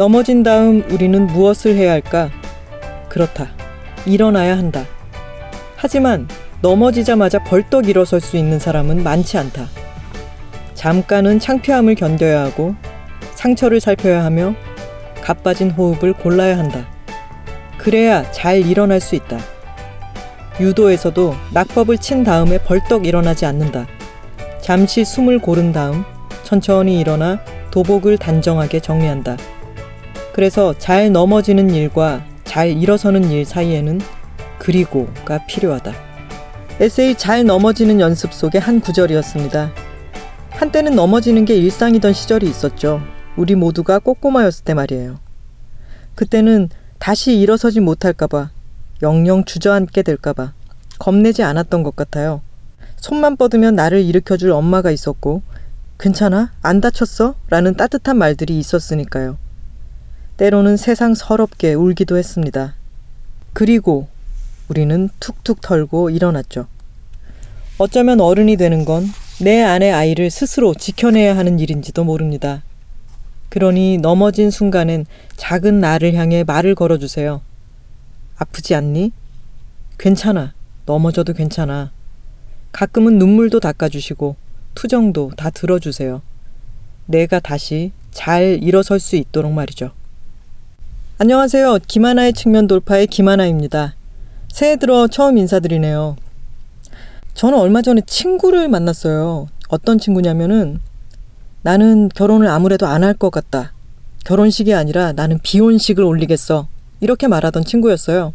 넘어진 다음 우리는 무엇을 해야 할까? 그렇다. 일어나야 한다. 하지만 넘어지자마자 벌떡 일어설 수 있는 사람은 많지 않다. 잠깐은 창피함을 견뎌야 하고 상처를 살펴야 하며 가빠진 호흡을 골라야 한다. 그래야 잘 일어날 수 있다. 유도에서도 낙법을 친 다음에 벌떡 일어나지 않는다. 잠시 숨을 고른 다음 천천히 일어나 도복을 단정하게 정리한다. 그래서 잘 넘어지는 일과 잘 일어서는 일 사이에는 그리고가 필요하다. 에세이 잘 넘어지는 연습 속의 한 구절이었습니다. 한때는 넘어지는 게 일상이던 시절이 있었죠. 우리 모두가 꼬꼬마였을 때 말이에요. 그때는 다시 일어서지 못할까봐, 영영 주저앉게 될까봐, 겁내지 않았던 것 같아요. 손만 뻗으면 나를 일으켜줄 엄마가 있었고, 괜찮아? 안 다쳤어? 라는 따뜻한 말들이 있었으니까요. 때로는 세상 서럽게 울기도 했습니다. 그리고 우리는 툭툭 털고 일어났죠. 어쩌면 어른이 되는 건 내 안의 아이를 스스로 지켜내야 하는 일인지도 모릅니다. 그러니 넘어진 순간엔 작은 나를 향해 말을 걸어주세요. 아프지 않니? 괜찮아. 넘어져도 괜찮아. 가끔은 눈물도 닦아주시고 투정도 다 들어주세요. 내가 다시 잘 일어설 수 있도록 말이죠. 안녕하세요. 김하나의 측면 돌파의 김하나입니다. 새해 들어 처음 인사드리네요. 저는 얼마 전에 친구를 만났어요. 어떤 친구냐면은 나는 결혼을 아무래도 안 할 것 같다. 결혼식이 아니라 나는 비혼식을 올리겠어. 이렇게 말하던 친구였어요.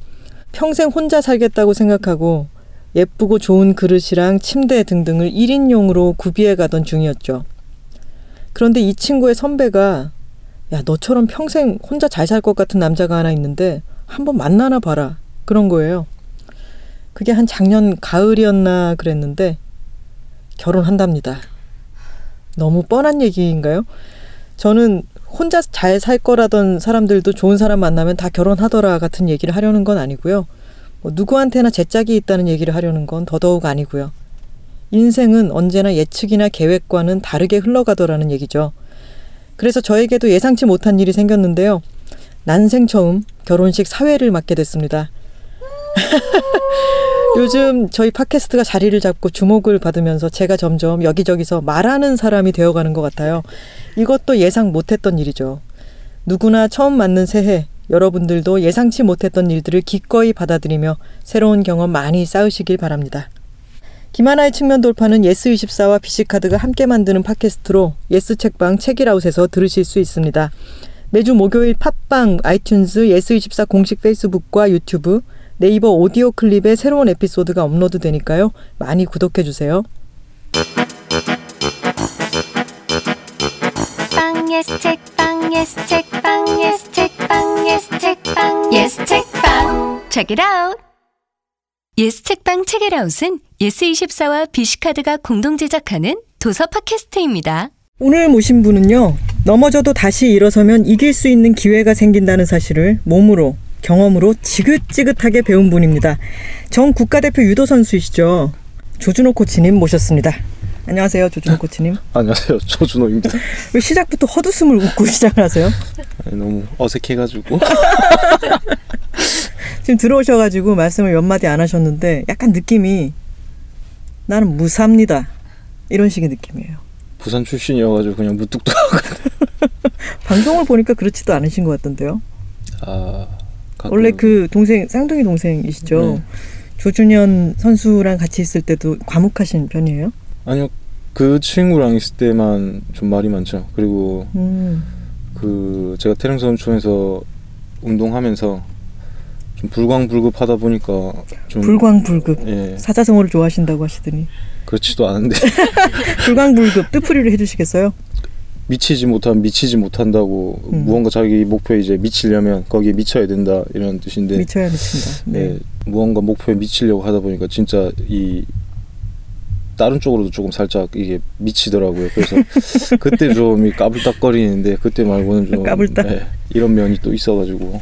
평생 혼자 살겠다고 생각하고 예쁘고 좋은 그릇이랑 침대 등등을 1인용으로 구비해 가던 중이었죠. 그런데 이 친구의 선배가 야, 너처럼 평생 혼자 잘 살 것 같은 남자가 하나 있는데 한번 만나나 봐라. 그런 거예요. 그게 한 작년 가을이었나 그랬는데 결혼한답니다. 너무 뻔한 얘기인가요? 저는 혼자 잘 살 거라던 사람들도 좋은 사람 만나면 다 결혼하더라 같은 얘기를 하려는 건 아니고요. 뭐 누구한테나 제 짝이 있다는 얘기를 하려는 건 더더욱 아니고요. 인생은 언제나 예측이나 계획과는 다르게 흘러가더라는 얘기죠. 그래서 저에게도 예상치 못한 일이 생겼는데요. 난생 처음 결혼식 사회를 맡게 됐습니다. 요즘 저희 팟캐스트가 자리를 잡고 주목을 받으면서 제가 점점 여기저기서 말하는 사람이 되어가는 것 같아요. 이것도 예상 못했던 일이죠. 누구나 처음 맞는 새해, 여러분들도 예상치 못했던 일들을 기꺼이 받아들이며 새로운 경험 많이 쌓으시길 바랍니다. 김하나의 측면 돌파는 예스24와 비씨카드가 함께 만드는 팟캐스트로 예스 책방 책읽아웃에서 들으실 수 있습니다. 매주 목요일 팟빵, 아이튠즈, 예스24 공식 페이스북과 유튜브, 네이버 오디오 클립에 새로운 에피소드가 업로드 되니까요. 많이 구독해 주세요. 방 예스 책방 예스 책방 예스 책방 예스 책방 예스 책방 책읽아웃. 예스 책빵 책읽아웃은 예스24와 비씨카드가 공동 제작하는 도서 팟캐스트입니다. 오늘 모신 분은요. 넘어져도 다시 일어서면 이길 수 있는 기회가 생긴다는 사실을 몸으로 경험으로 지긋지긋하게 배운 분입니다. 전 국가대표 유도 선수이시죠. 조준호 코치님 모셨습니다. 안녕하세요, 조준호 코치님. 안녕하세요 조준호입니다. 왜 시작부터 헛웃음을 웃고 시작을 하세요? 아니, 너무 어색해가지고 지금 들어오셔가지고 말씀을 몇 마디 안 하셨는데 약간 느낌이 나는 무사입니다. 이런 식의 느낌이에요. 부산 출신이어가지고 그냥 무뚝뚝하고 방송을 보니까 그렇지도 않으신 것 같던데요. 아 원래 그 동생 쌍둥이 동생이시죠. 네. 조준현 선수랑 같이 있을 때도 과묵하신 편이에요. 아니요 그 친구랑 있을 때만 좀 말이 많죠. 그리고 음, 그 제가 태릉선수촌에서 운동하면서 좀 불광불급하다 보니까 좀 불광불급 예 사자성어를 좋아하신다고 하시더니 그렇지도 않은데 불광불급 뜻풀이를 해주시겠어요? 미치지 못하면 미치지 못한다고 음. 무언가 자기 목표에 이제 미치려면 거기에 미쳐야 된다 이런 뜻인데 미쳐야 미친다. 네. 네, 무언가 목표에 미치려고 하다 보니까 진짜 이 다른 쪽으로도 조금 살짝 이게 미치더라고요. 그래서 그때 좀이 까불딱거리는데 그때 말고는 좀 까불딱. 네, 이런 면이 또 있어가지고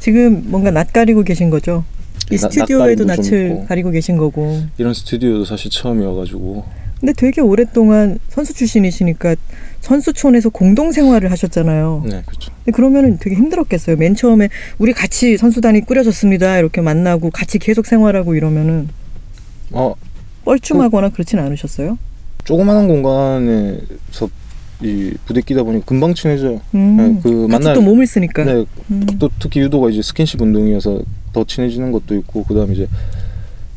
지금 뭔가 낯 가리고 계신 거죠? 이 나- 스튜디오에도 낯을. 가리고 계신 거고 이런 스튜디오도 사실 처음이어가지고 근데 되게 오랫동안 선수 출신이시니까 선수촌에서 공동 생활을 하셨잖아요. 네, 그렇죠. 근데 그러면은 되게 힘들었겠어요. 맨 처음에 우리 같이 선수단이 꾸려졌습니다. 이렇게 만나고 같이 계속 생활하고 이러면은 어, 뻘쭘하거나 그렇진 않으셨어요? 조그마한 공간에서 이 부대끼다 보니 금방 친해져요. 음, 네, 그 만날- 또 몸을 쓰니까. 네, 음. 또 특히 유도가 이제 스킨십 운동이어서 더 친해지는 것도 있고 그다음에 이제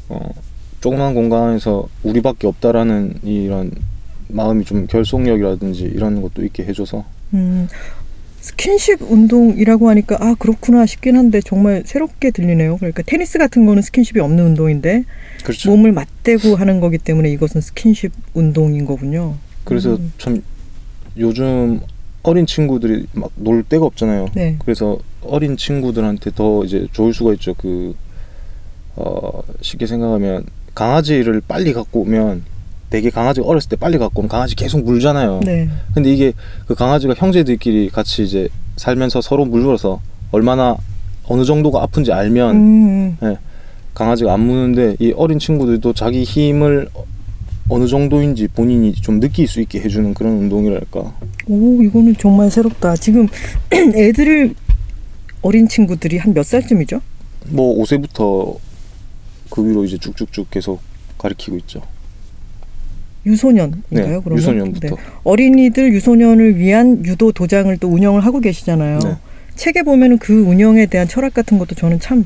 어 조그만 공간에서 우리밖에 없다라는 이런 마음이 좀 결속력이라든지 이런 것도 있게 해줘서 음, 스킨십 운동이라고 하니까 아 그렇구나 싶긴 한데 정말 새롭게 들리네요. 그러니까 테니스 같은 거는 스킨십이 없는 운동인데 그렇죠. 몸을 맞대고 하는 거기 때문에 이것은 스킨십 운동인 거군요. 그래서 음. 참 요즘 어린 친구들이 막 놀 데가 없잖아요. 네. 그래서 어린 친구들한테 더 이제 좋을 수가 있죠. 그 어, 쉽게 생각하면 강아지를 빨리 갖고 오면 되게 강아지가 어렸을 때 빨리 갖고 오면 강아지 계속 물잖아요. 네. 근데 이게 그 강아지가 형제들끼리 같이 이제 살면서 서로 물러서 얼마나 어느 정도가 아픈지 알면 음, 강아지가 안 무는데 이 어린 친구들도 자기 힘을 어- 어느 정도인지 본인이 좀 느낄 수 있게 해주는 그런 운동이랄까. 오 이거는 정말 새롭다. 지금 애들을 어린 친구들이 한 몇 살쯤이죠? 뭐 5세부터 그 위로 이제 쭉쭉쭉 계속 가르치고 있죠. 유소년인가요? 네, 그러면? 유소년부터. 네. 어린이들 유소년을 위한 유도 도장을 또 운영을 하고 계시잖아요. 네. 책에 보면은 그 운영에 대한 철학 같은 것도 저는 참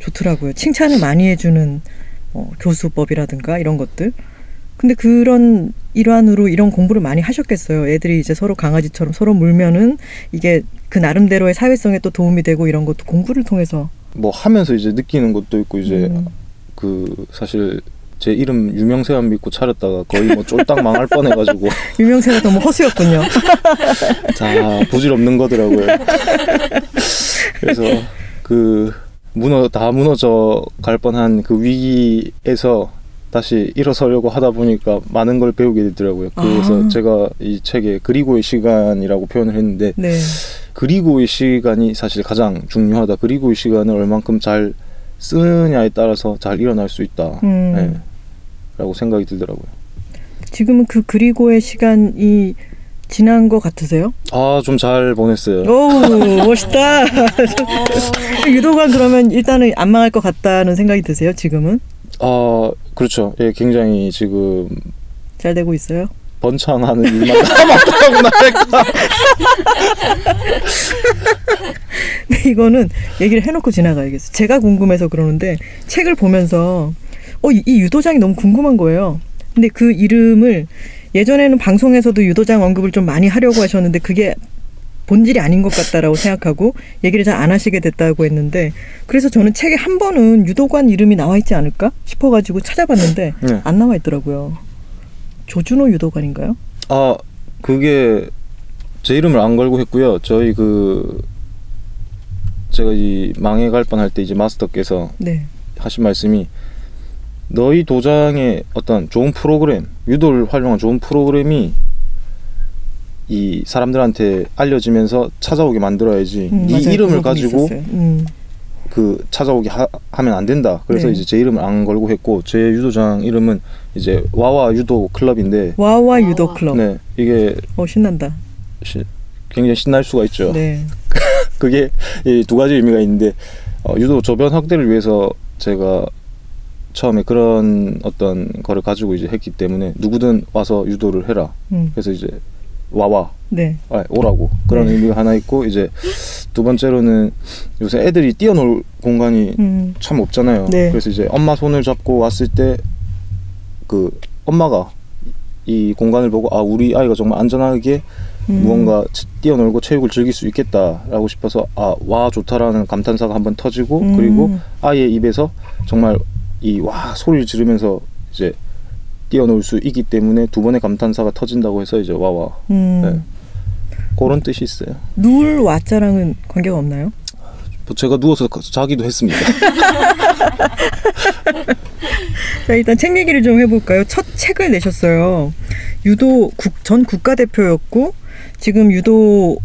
좋더라고요. 칭찬을 많이 해주는 어, 교수법이라든가 이런 것들. 근데 그런 일환으로 이런 공부를 많이 하셨겠어요. 애들이 이제 서로 강아지처럼 서로 물면은 이게 그 나름대로의 사회성에 또 도움이 되고 이런 것도 공부를 통해서. 뭐 하면서 이제 느끼는 것도 있고 이제 음. 그 사실 제 이름 유명세만 믿고 차렸다가 거의 뭐 쫄딱 망할 뻔해가지고 유명세가 너무 허수였군요. 자 부질없는 거더라고요. 그래서 그 무너 다 무너져 갈 뻔한 그 위기에서 다시 일어서려고 하다 보니까 많은 걸 배우게 되더라고요. 그래서 아. 제가 이 책에 그리고의 시간이라고 표현을 했는데 네. 그리고의 시간이 사실 가장 중요하다. 그리고의 시간을 얼만큼 잘 쓰느냐에 따라서 잘 일어날 수 있다. 음. 네, 라고 생각이 들더라고요. 지금은 그 그리고의 시간이 지난 것 같으세요? 아, 좀 잘 보냈어요. 오 멋있다. 유도관 그러면 일단은 안 망할 것 같다는 생각이 드세요? 지금은 아, 그렇죠. 예, 굉장히 지금 잘 되고 있어요? 번창하는 일만 남았다고나 할까. 근데 이거는 얘기를 해놓고 지나가야겠어. 제가 궁금해서 그러는데 책을 보면서 어, 이, 이 유도장이 너무 궁금한 거예요. 근데 그 이름을 예전에는 방송에서도 유도장 언급을 좀 많이 하려고 하셨는데 그게 본질이 아닌 것 같다라고 생각하고 얘기를 잘 안 하시게 됐다고 했는데 그래서 저는 책에 한 번은 유도관 이름이 나와 있지 않을까 싶어가지고 찾아봤는데 네. 안 나와 있더라고요. 조준호 유도관인가요? 아, 그게 제 이름을 안 걸고 했고요. 저희 그 제가 이 망해갈 뻔할 때 이제 마스터께서 네. 하신 말씀이 너희 도장의 어떤 좋은 프로그램, 유도를 활용한 좋은 프로그램이 이 사람들한테 알려지면서 찾아오게 만들어야지. 음, 네 맞아요. 이름을 가지고. 음. 그 찾아오게 하, 하면 안 된다. 그래서 네. 이제 제 이름을 안 걸고 했고 제 유도장 이름은 이제 와와 유도 클럽인데 와와 유도 클럽. 네 이게 어 신난다. 시- 굉장히 신날 수가 있죠. 네. 그게 이두 가지 의미가 있는데 어, 유도 저변 확대를 위해서 제가 처음에 그런 어떤 거를 가지고 이제 했기 때문에 누구든 와서 유도를 해라. 음. 그래서 이제 와와 네. 아, 오라고 그런 네. 의미가 하나 있고 이제 두 번째로는 요새 애들이 뛰어놀 공간이 음. 참 없잖아요. 네. 그래서 이제 엄마 손을 잡고 왔을 때 그 엄마가 이 공간을 보고 아 우리 아이가 정말 안전하게 음. 무언가 치- 뛰어놀고 체육을 즐길 수 있겠다라고 싶어서 아 와 좋다라는 감탄사가 한번 터지고 음. 그리고 아이의 입에서 정말 이 와 소리를 지르면서 이제 뛰어놀 수 있기 때문에 두 번의 감탄사가 터진다고 해서 이제 와와 음. 네. 그런 뜻이 있어요. 누울 와자랑은 관계가 없나요? 뭐 제가 누워서 자기도 했습니다. 자 일단 책 얘기를 좀 해볼까요? 첫 책을 내셨어요. 유도 국, 전 국가대표였고 지금 유도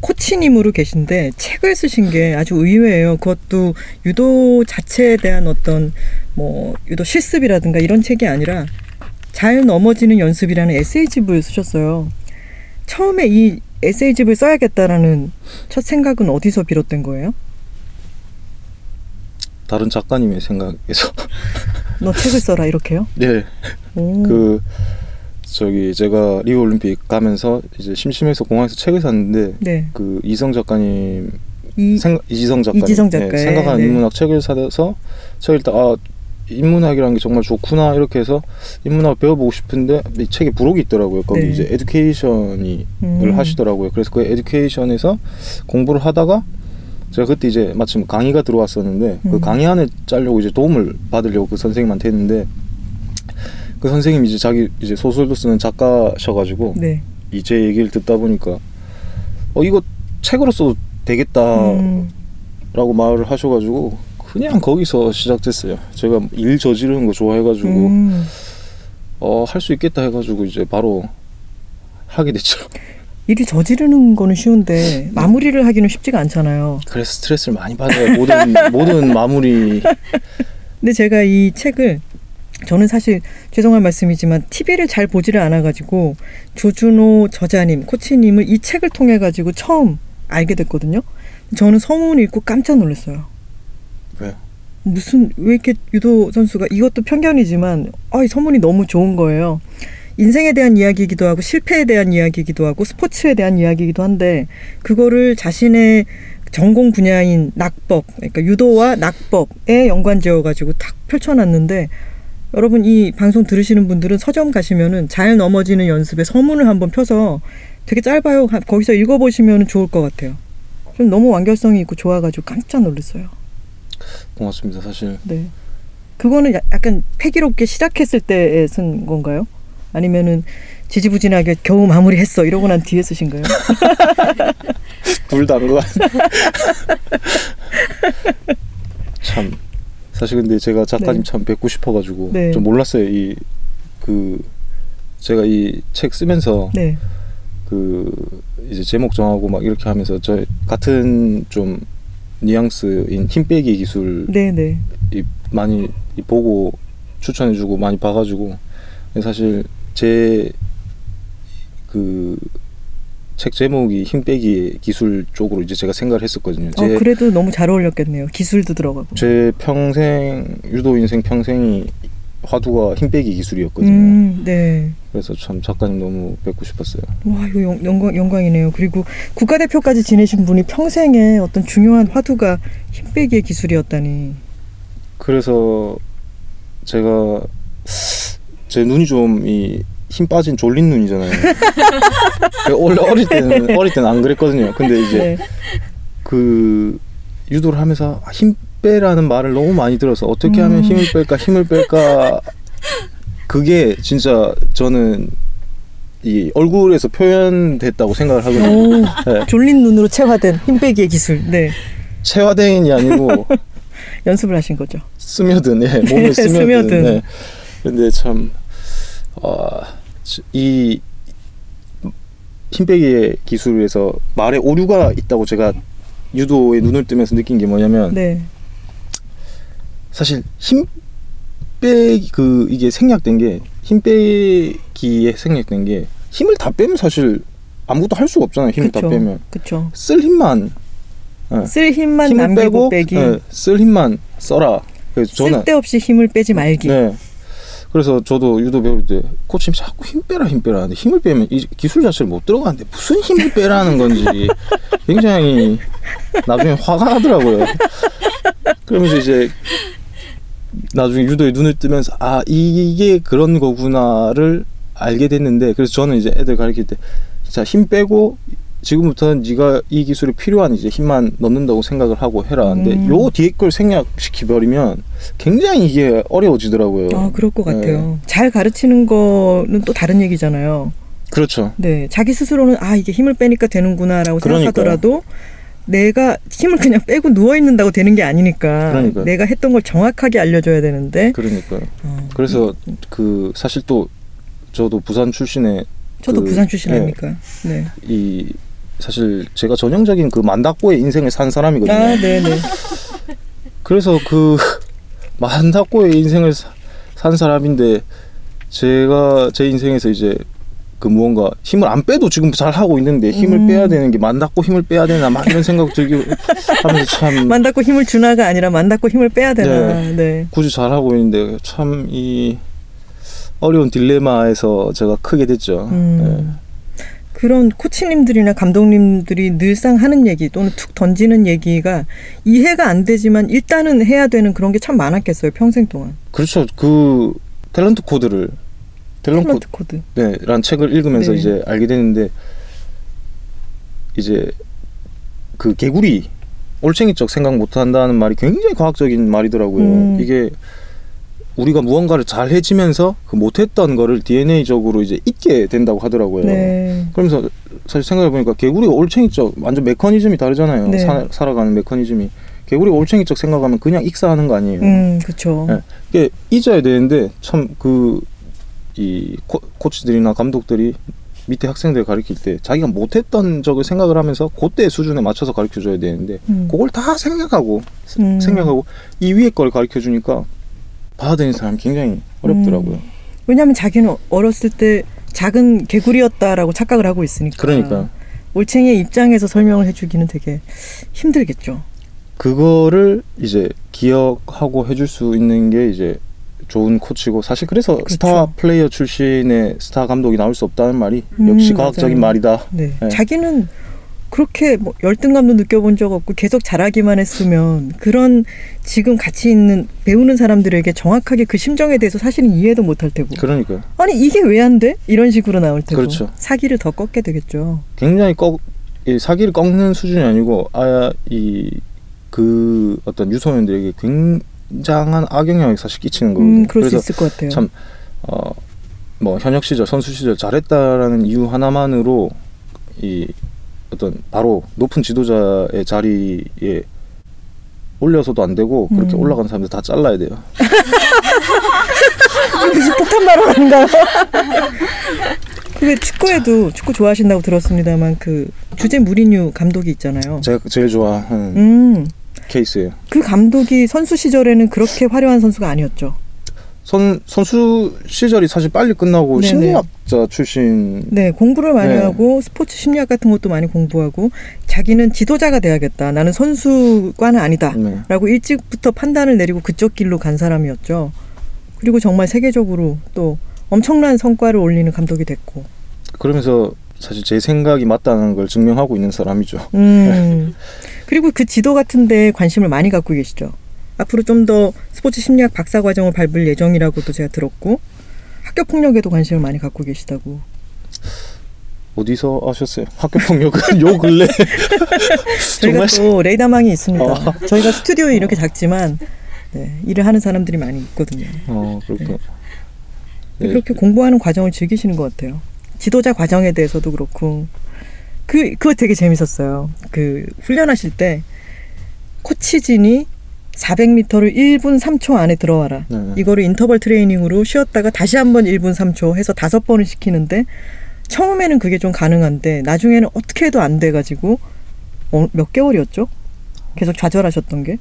코치님으로 계신데 책을 쓰신 게 아주 의외예요. 그것도 유도 자체에 대한 어떤 뭐 유도 실습이라든가 이런 책이 아니라 잘 넘어지는 연습이라는 에세이집을 쓰셨어요. 처음에 이 에세이집을 써야겠다라는 첫 생각은 어디서 비롯된 거예요? 다른 작가님의 생각에서 너 책을 써라 이렇게요? 네. 오. 그 저기 제가 리우 올림픽 가면서 이제 심심해서 공항에서 책을 샀는데 네. 그 이성 작가님 이 생, 이지성 작가님 이지성 작가의, 생각하는 네. 인문학 책을 사서 책을 읽다 아 인문학이라는 게 정말 좋구나 이렇게 해서 인문학 배워보고 싶은데 이 책에 부록이 있더라고요 거기 네. 이제 에듀케이션이 음. 을 하시더라고요 그래서 그 에듀케이션에서 공부를 하다가 제가 그때 이제 마침 강의가 들어왔었는데 그 음. 강의 안에 짜려고 이제 도움을 받으려고 그 선생님한테 했는데 그 선생님이 이제 자기 이제 소설도 쓰는 작가셔가지고 네. 이제 얘기를 듣다 보니까 어 이거 책으로 써도 되겠다라고 음. 말을 하셔가지고 그냥 거기서 시작됐어요. 제가 일 저지르는 거 좋아해가지고 음. 어 할 수 있겠다 해가지고 이제 바로 하게 됐죠. 일이 저지르는 거는 쉬운데 마무리를 하기는 쉽지가 않잖아요. 그래서 스트레스를 많이 받아요. 모든 모든 마무리 근데 제가 이 책을 저는 사실 죄송한 말씀이지만 TV를 잘 보지를 않아가지고 조준호 저자님, 코치님을 이 책을 통해 가지고 처음 알게 됐거든요. 저는 서문 읽고 깜짝 놀랐어요. 왜요? 무슨 왜 이렇게 유도 선수가 이것도 편견이지만 아, 이 서문이 너무 좋은 거예요. 인생에 대한 이야기이기도 하고 실패에 대한 이야기이기도 하고 스포츠에 대한 이야기이기도 한데 그거를 자신의 전공 분야인 낙법, 그러니까 유도와 낙법에 연관지어 가지고 탁 펼쳐놨는데 여러분 이 방송 들으시는 분들은 서점 가시면은 잘 넘어지는 연습에 서문을 한번 펴서 되게 짧아요. 가- 거기서 읽어보시면 좋을 것 같아요. 좀 너무 완결성이 있고 좋아가지고 깜짝 놀랐어요. 고맙습니다. 사실 네. 그거는 야- 약간 패기롭게 시작했을 때에 쓴 건가요? 아니면은 지지부진하게 겨우 마무리했어 이러고 난 뒤에 쓰신가요? 둘다안것 같은. 참 사실 근데 제가 작가님 네. 참 뵙고 싶어가지고 네. 좀 몰랐어요. 이 그 제가 이 책 쓰면서 네. 그 이제 제목 정하고 막 이렇게 하면서 저 같은 좀 뉘앙스인 힘 빼기 기술 네, 네. 이 많이 이 보고 추천해주고 많이 봐가지고 사실 제 그 책 제목이 힘 빼기 기술 쪽으로 이제 제가 생각을 했었거든요. 어, 제, 그래도 너무 잘 어울렸겠네요. 기술도 들어가고. 제 평생 유도 인생 평생이 화두가 힘 빼기 기술이었거든요. 음, 네. 그래서 참 작가님 너무 뵙고 싶었어요. 와, 이거 영, 영광, 영광이네요. 그리고 국가대표까지 지내신 분이 평생에 어떤 중요한 화두가 힘 빼기의 기술이었다니. 그래서 제가 제 눈이 좀이 힘 빠진 졸린 눈이잖아요. 원래 어릴 때는 어릴 때는 안 그랬거든요. 근데 이제 네. 그 유도를 하면서 아, 힘 빼라는 말을 너무 많이 들어서 어떻게 하면 음. 힘을 뺄까 힘을 뺄까 그게 진짜 저는 이 얼굴에서 표현됐다고 생각을 하거든요. 오, 네. 졸린 눈으로 채화된 힘 빼기의 기술. 네. 체화대인이 아니고 연습을 하신 거죠. 스며든 예, 몸에 스며든. 스며든. 예. 근데 참 어, 이 힘빼기의 기술에서 말에 오류가 있다고 제가 유도에 눈을 뜨면서 느낀 게 뭐냐면 네. 사실 힘 빼기 그 이게 생략된 게 힘 빼기에 생략된 게 힘을 다 빼면 사실 아무것도 할 수가 없잖아요. 힘을 다 그쵸. 빼면 그쵸. 쓸 힘만 예. 쓸 힘만 힘을 남기고 빼고 빼기. 예, 쓸 힘만 써라. 그래서 저는 쓸데없이 힘을 빼지 말기. 네. 그래서 저도 유도 배울 때 코치님 자꾸 힘 빼라 힘 빼라 하는데 힘을 빼면 이 기술 자체를 못 들어가는데 무슨 힘을 빼라는 건지 굉장히 나중에 화가 나더라고요. 그러면서 이제 나중에 유도에 눈을 뜨면서 아 이게 그런 거구나를 알게 됐는데 그래서 저는 이제 애들 가르칠 때 자 힘 빼고 지금부터는 네가 이 기술이 필요한 이제 힘만 넣는다고 생각을 하고 해라. 근데 음. 요 뒤에 걸 생략시켜 버리면 굉장히 이게 어려워지더라고요. 아, 그럴 것 네. 같아요. 잘 가르치는 거는 또 다른 얘기잖아요. 그렇죠. 네. 자기 스스로는 아, 이게 힘을 빼니까 되는구나라고 그러니까요. 생각하더라도 내가 힘을 그냥 빼고 누워 있는다고 되는 게 아니니까 그러니까요. 내가 했던 걸 정확하게 알려줘야 되는데 그러니까요. 어, 그래서 그 사실 또 저도 부산 출신의 저도 그, 부산 출신 네. 아닙니까? 네. 이 사실 제가 전형적인 그 만다꼬의 인생을 산 사람이거든요. 아, 네, 네. 그래서 그 만다꼬의 인생을 사- 산 사람인데 제가 제 인생에서 이제 그 무언가 힘을 안 빼도 지금 잘 하고 있는데 힘을 음. 빼야 되는 게 만닿고 힘을 빼야 되나 막 이런 생각 들기 하면서 참 만닿고 힘을 주나가 아니라 만닿고 힘을 빼야 되나. 네. 굳이 잘 하고 있는데 참 이 어려운 딜레마에서 제가 크게 됐죠. 음. 그런 코치님들이나 감독님들이 늘상 하는 얘기 또는 툭 던지는 얘기가 이해가 안 되지만 일단은 해야 되는 그런 게 참 많았겠어요 평생 동안. 그렇죠. 그 탤런트 코드를 탤런트 코드. 네, 란 책을 읽으면서 네. 이제 알게 됐는데 이제 그 개구리 올챙이적 생각 못 한다는 말이 굉장히 과학적인 말이더라고요. 음. 이게 우리가 무언가를 잘 해지면서 그 못했던 거를 DNA적으로 이제 잊게 된다고 하더라고요. 네. 그러면서 사실 생각해 보니까 개구리가 올챙이적 완전 메커니즘이 다르잖아요. 네. 사, 살아가는 메커니즘이 개구리가 올챙이적 생각하면 그냥 익사하는 거 아니에요. 음, 그렇죠. 네. 이게 잊어야 되는데 참 그 이 코치들이나 감독들이 밑에 학생들 가르칠 때 자기가 못했던 적을 생각을 하면서 그때 수준에 맞춰서 가르쳐 줘야 되는데 음. 그걸 다 생각하고 음. 생각하고 이 위에 걸 가르쳐 주니까 받아들이는 사람이 굉장히 어렵더라고요. 음. 왜냐하면 자기는 어렸을 때 작은 개구리였다라고 착각을 하고 있으니까. 그러니까 올챙이의 입장에서 설명을 해주기는 되게 힘들겠죠. 그거를 이제 기억하고 해줄 수 있는 게 이제 좋은 코치고 사실 그래서 그렇죠. 스타 플레이어 출신의 스타 감독이 나올 수 없다는 말이 음, 역시 과학적인 맞아요. 말이다. 네. 네. 자기는 그렇게 뭐 열등감도 느껴본 적 없고 계속 잘하기만 했으면 그런 지금 같이 있는 배우는 사람들에게 정확하게 그 심정에 대해서 사실은 이해도 못할 테고 그러니까요. 아니 이게 왜 안 돼? 이런 식으로 나올 테고 그렇죠. 사기를 더 꺾게 되겠죠. 굉장히 꺾, 이 사기를 꺾는 수준이 아니고 아야 이 그 어떤 유소년들에게 굉 장한 악영향을 사실 끼치는 거거든요. 음, 그럴 수 그래서 있을 것 같아요. 참 어, 뭐 현역 시절 선수 시절 잘했다라는 이유 하나만으로 이 어떤 바로 높은 지도자의 자리에 올려서도 안 되고 그렇게 음. 올라가는 사람들 다 잘라야 돼요. 무슨 폭탄 발언인가요? 그게 축구에도 축구 좋아하신다고 들었습니다만 그 주제 무리뉴 감독이 있잖아요. 제가 제일 좋아하는 음, 케이스예요. 그 감독이 선수 시절에는 그렇게 화려한 선수가 아니었죠. 선 선수 시절이 사실 빨리 끝나고 네네. 심리학자 출신 네, 공부를 많이 네. 하고 스포츠 심리학 같은 것도 많이 공부하고 자기는 지도자가 돼야겠다. 나는 선수과는 아니다. 네. 라고 일찍부터 판단을 내리고 그쪽 길로 간 사람이었죠. 그리고 정말 세계적으로 또 엄청난 성과를 올리는 감독이 됐고. 그러면서 사실 제 생각이 맞다는 걸 증명하고 있는 사람이죠. 음. 그리고 그 지도 같은 데 관심을 많이 갖고 계시죠. 앞으로 좀 더 스포츠 심리학 박사 과정을 밟을 예정이라고도 제가 들었고 학교 폭력에도 관심을 많이 갖고 계시다고. 어디서 아셨어요? 학교 폭력은 요 근래 저희가 정말 또 레이더망이 있습니다. 어. 저희가 스튜디오에 이렇게 작지만 네, 일을 하는 사람들이 많이 있거든요. 어 그렇군. 네. 그렇게 공부하는 과정을 즐기시는 것 같아요. 지도자 과정에 대해서도 그렇고 그 그거 되게 재밌었어요. 그 훈련하실 때 코치진이 400m를 1분 3초 안에 들어와라. 네. 이거를 인터벌 트레이닝으로 쉬었다가 다시 한번 1분 3초 해서 다섯 번을 시키는데 처음에는 그게 좀 가능한데 나중에는 어떻게 해도 안 돼가지고 어, 몇 개월이었죠? 계속 좌절하셨던 게.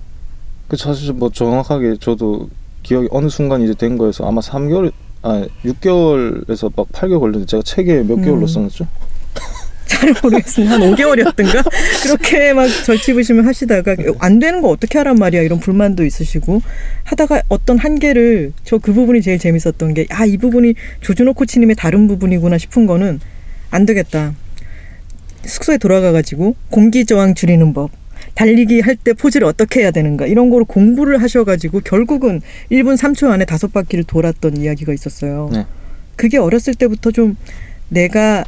그 사실 뭐 정확하게 저도 기억이 어느 순간 이제 된 거여서 아마 3개월 아 6개월에서 막 8개월 걸렸는데 제가 책에 몇 개월로 음. 썼었죠? 잘 모르겠습니다. 한 5개월이었던가? 그렇게 막 절치부심을 하시다가 안 되는 거 어떻게 하란 말이야 이런 불만도 있으시고 하다가 어떤 한계를 저 그 부분이 제일 재밌었던 게 아 이 부분이 조준호 코치님의 다른 부분이구나 싶은 거는 안 되겠다. 숙소에 돌아가가지고 공기 저항 줄이는 법. 달리기 할 때 포즈를 어떻게 해야 되는가 이런 거를 공부를 하셔가지고 결국은 1분 3초 안에 다섯 바퀴를 돌았던 이야기가 있었어요. 네. 그게 어렸을 때부터 좀 내가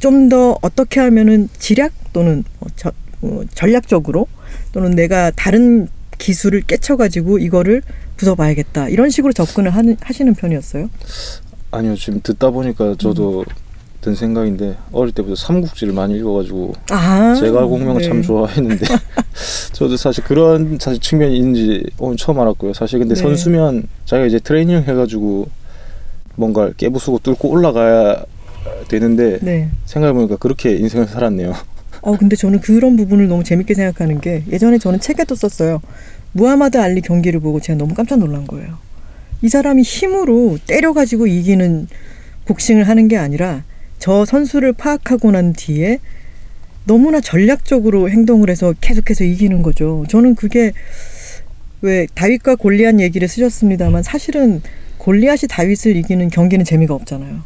좀 더 어떻게 하면은 지략 또는 뭐 저, 어, 전략적으로 또는 내가 다른 기술을 깨쳐가지고 이거를 부숴봐야겠다 이런 식으로 접근을 하는, 하시는 편이었어요. 아니요 지금 듣다 보니까 저도 든 생각인데 어릴 때부터 삼국지를 많이 읽어가지고 아, 제가 공명을 네. 참 좋아했는데 저도 사실 그런 사실 측면이 있는지 오늘 처음 알았고요. 사실 근데 네. 선수면 자기가 이제 트레이닝 해가지고 뭔가 깨부수고 뚫고 올라가야 되는데 네. 생각해보니까 그렇게 인생을 살았네요. 어 근데 저는 그런 부분을 너무 재밌게 생각하는 게 예전에 저는 책에도 썼어요. 무하마드 알리 경기를 보고 제가 너무 깜짝 놀란 거예요. 이 사람이 힘으로 때려가지고 이기는 복싱을 하는 게 아니라 저 선수를 파악하고 난 뒤에 너무나 전략적으로 행동을 해서 계속해서 이기는 거죠. 저는 그게 왜 다윗과 골리앗 얘기를 쓰셨습니다만 사실은 골리앗이 다윗을 이기는 경기는 재미가 없잖아요.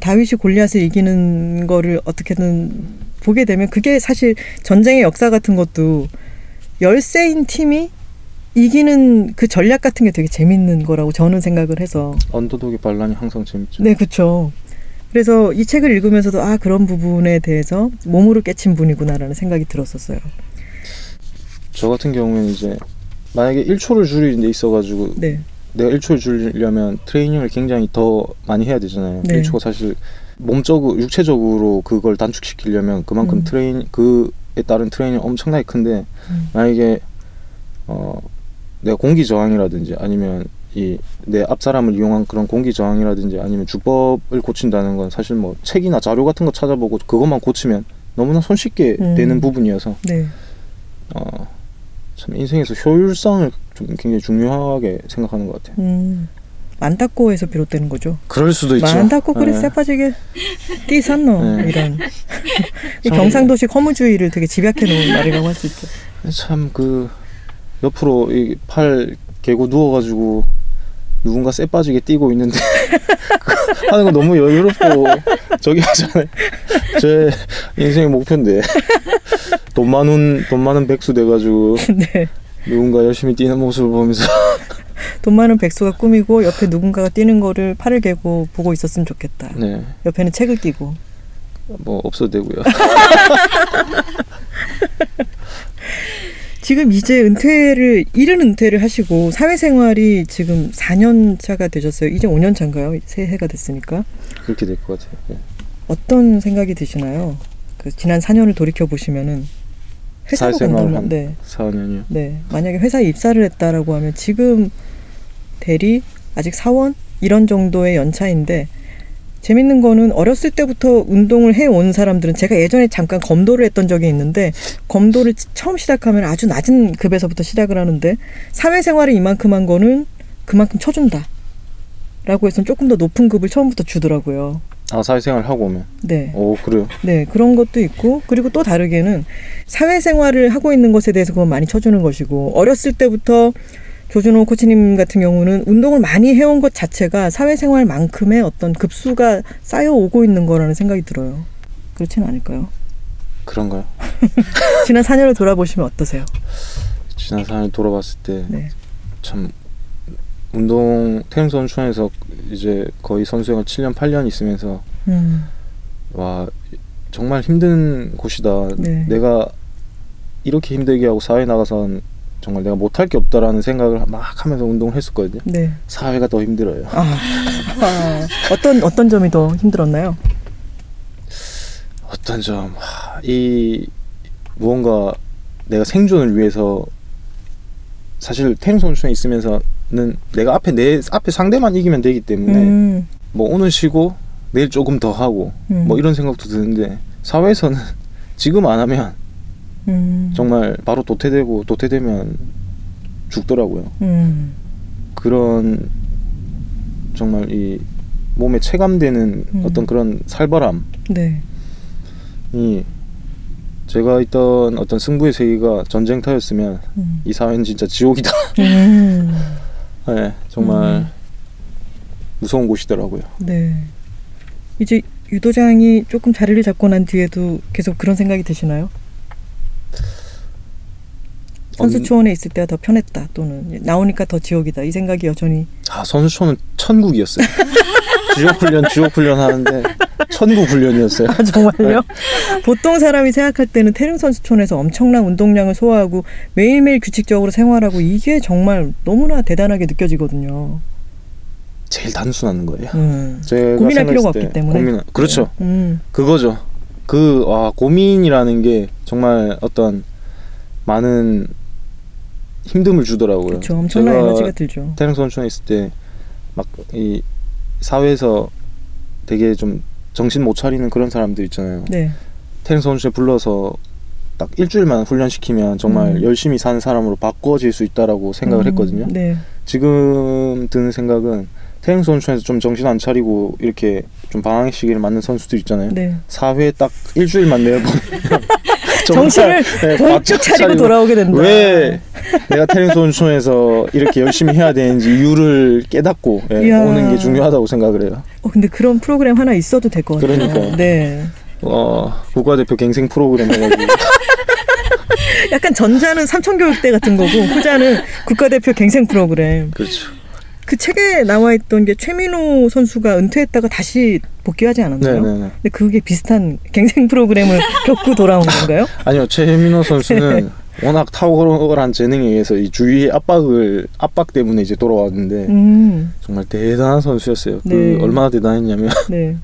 다윗이 골리앗을 이기는 거를 어떻게든 보게 되면 그게 사실 전쟁의 역사 같은 것도 열세인 팀이 이기는 그 전략 같은 게 되게 재밌는 거라고 저는 생각을 해서 underdog의 반란이 항상 재밌죠. 네 그렇죠. 그래서 이 책을 읽으면서도 아 그런 부분에 대해서 몸으로 깨친 분이구나라는 생각이 들었었어요. 저 같은 경우에는 이제 만약에 1초를 줄이는 데 있어가지고 네, 내가 1초를 줄이려면 트레이닝을 굉장히 더 많이 해야 되잖아요. 네. 1초가 사실 몸적으로 육체적으로 그걸 단축시키려면 그만큼 음. 트레인 그에 따른 트레이닝 엄청나게 큰데 음. 만약에 어 내가 공기 저항이라든지 아니면 이 내 앞사람을 이용한 그런 공기 저항이라든지 아니면 주법을 고친다는 건 사실 뭐 책이나 자료 같은 거 찾아보고 그것만 고치면 너무나 손쉽게 음. 되는 부분이어서 네, 어, 참 인생에서 효율성을 좀 굉장히 중요하게 생각하는 것 같아요. 음, 만다코에서 비롯되는 거죠. 그럴 수도 있죠. 만다코 그래 네. 쎄빠지게 띠산노 네. 이런 경상도식 허무주의를 되게 집약해 놓은 말이라고 할 수 있죠. 참 그 옆으로 이 팔 개고 누워가지고 누군가 쎄 빠지게 뛰고 있는데 하는 거 너무 여유롭고 저기 하잖아요. 제 인생의 목표인데 돈 많은 돈 많은 백수 돼가지고 네, 누군가 열심히 뛰는 모습을 보면서 돈 많은 백수가 꾸미고 옆에 누군가가 뛰는 거를 팔을 개고 보고 있었으면 좋겠다. 네뭐 옆에는 책을 끼고. 없어도 되고요. 지금 이제 은퇴를 이른 은퇴를 하시고 사회생활이 지금 4년 차가 되셨어요. 이제 5년 차인가요? 새해가 됐으니까 그렇게 될 것 같아요. 네. 어떤 생각이 드시나요? 그 지난 4년을 돌이켜 보시면은 회사로 간다면 한 네, 4년이요. 네 만약에 회사에 입사를 했다라고 하면 지금 대리 아직 사원 이런 정도의 연차인데 재밌는 거는 어렸을 때부터 운동을 해온 사람들은 제가 예전에 잠깐 검도를 했던 적이 있는데 검도를 치- 처음 시작하면 아주 낮은 급에서부터 시작을 하는데 사회생활을 이만큼 한 거는 그만큼 쳐준다. 라고 해서 조금 더 높은 급을 처음부터 주더라고요. 아 사회생활 하고 오면. 네. 오 그래요. 네, 그런 것도 있고, 그리고 또 다르게는 사회생활을 하고 있는 것에 대해서 그건 많이 쳐주는 것이고, 어렸을 때부터 조준호 코치님 같은 경우는 운동을 많이 해온 것 자체가 사회생활만큼의 어떤 급수가 쌓여오고 있는 거라는 생각이 들어요. 그렇지는 않을까요? 그런가요? 지난 4년을 돌아보시면 어떠세요? 지난 4년 돌아봤을 때 네. 참 운동 태릉 선수촌에서 이제 거의 선수생활 7년 8년 있으면서 음, 와 정말 힘든 곳이다. 네. 내가 이렇게 힘들게 하고 사회 나가선 정말 내가 못할 게 없다라는 생각을 막 하면서 운동을 했었거든요. 네. 사회가 더 힘들어요. 아, 아, 어떤, 어떤 점이 더 힘들었나요? 어떤 점, 하, 이 무언가 내가 생존을 위해서 사실 태릉 선수촌에 있으면서는 내가 앞에 내 앞에 상대만 이기면 되기 때문에 음, 뭐 오늘 쉬고 내일 조금 더 하고 음. 뭐 이런 생각도 드는데 사회에서는 지금 안 하면 음, 정말 바로 도태되고 도태되면 죽더라고요. 음, 그런 정말 이 몸에 체감되는 음. 어떤 그런 살벌함이 네. 제가 있던 어떤 승부의 세계가 전쟁터였으면 음, 이 사회는 진짜 지옥이다. 음, 네, 정말 음. 무서운 곳이더라고요. 네. 이제 유도장이 조금 자리를 잡고 난 뒤에도 계속 그런 생각이 드시나요? 선수 초원에 있을 때가 더 편했다 또는 나오니까 더 지옥이다 이 생각이 여전히 아 선수촌은 천국이었어요. 지옥 훈련, 지옥 훈련 하는데 천국 훈련이었어요. 아 정말요? 보통 사람이 생각할 때는 태릉 선수촌에서 엄청난 운동량을 소화하고 매일매일 규칙적으로 생활하고 이게 정말 너무나 대단하게 느껴지거든요. 제일 단순한 거예요. 음. 고민할 필요가 없기 때 때문에. 고민, 그렇죠. 음. 그거죠. 그 와, 고민이라는 게 정말 어떤 많은 힘듦을 주더라고요. 그렇죠. 엄청난 에너지가 들죠. 태릉 선수촌에 있을 때 막 이 사회에서 되게 좀 정신 못 차리는 그런 사람들 있잖아요. 네. 태릉 선수촌에 불러서 딱 일주일만 훈련시키면 정말 음. 열심히 사는 사람으로 바꿔질 수 있다라고 생각을 음, 했거든요. 네. 지금 드는 생각은 태행 선수에서 좀 정신 안 차리고 이렇게 좀 시기를 맞는 선수들 있잖아요. 네. 사회 딱 일주일만 내보면 정신을 네, 번쩍 바짝 차리고 돌아오게 된다. 왜 내가 태행 선수에서 이렇게 열심히 해야 되는지 이유를 깨닫고 예. 오는 게 중요하다고 생각을 해요. 어, 근데 그런 프로그램 하나 있어도 될 것 같아요. 그러니까요. 네. 어, 국가대표 갱생 프로그램 해가지고 약간 전자는 삼천교육대 같은 거고 후자는 국가대표 갱생 프로그램. 그렇죠. 그 책에 나와 있던 게 최민호 선수가 은퇴했다가 다시 복귀하지 않았나요? 네네네. 근데 그게 비슷한 갱생 프로그램을 겪고 돌아온 건가요? 아니요 최민호 선수는 워낙 탁월한 재능에 의해서 이 주위의 압박을 압박 때문에 이제 돌아왔는데 음, 정말 대단한 선수였어요. 네. 그 얼마나 대단했냐면 네.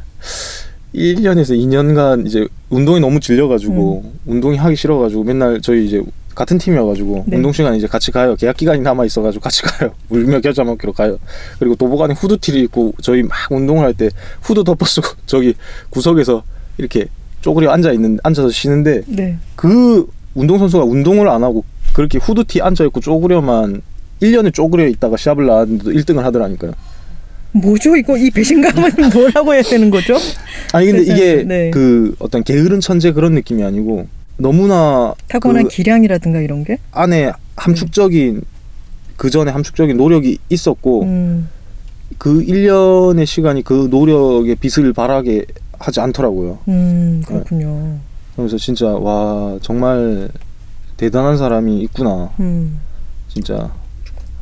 1년에서 2년간 이제 운동이 너무 질려가지고 운동이 하기 싫어가지고 맨날 저희 이제 같은 팀이어가지고 네. 운동 시간 이제 같이 가요. 계약 기간이 남아 있어가지고 같이 가요. 물며 겨자 먹기로 가요. 그리고 도보간에 후드티를 입고 저희 막 운동을 할 때 후드 덮어 쓰고 저기 구석에서 이렇게 쪼그려 앉아 있는 앉아서 쉬는데 네. 그 운동 선수가 운동을 안 하고 그렇게 후드티 앉아 있고 쪼그려만 1년을 쪼그려 있다가 시합을 나왔는데도 1등을 하더라니까요. 뭐죠 이거 이 배신감은 뭐라고 해야 되는 거죠? 아니 근데 그래서, 이게 네. 그 어떤 게으른 천재 그런 느낌이 아니고 너무나 타고난 그 기량이라든가 이런 게? 안에 함축적인 그 전에 함축적인 노력이 있었고 음, 그 1년의 시간이 그 노력의 빛을 발하게 하지 않더라고요. 음 그렇군요. 그래서 진짜 와 정말 대단한 사람이 있구나. 음. 진짜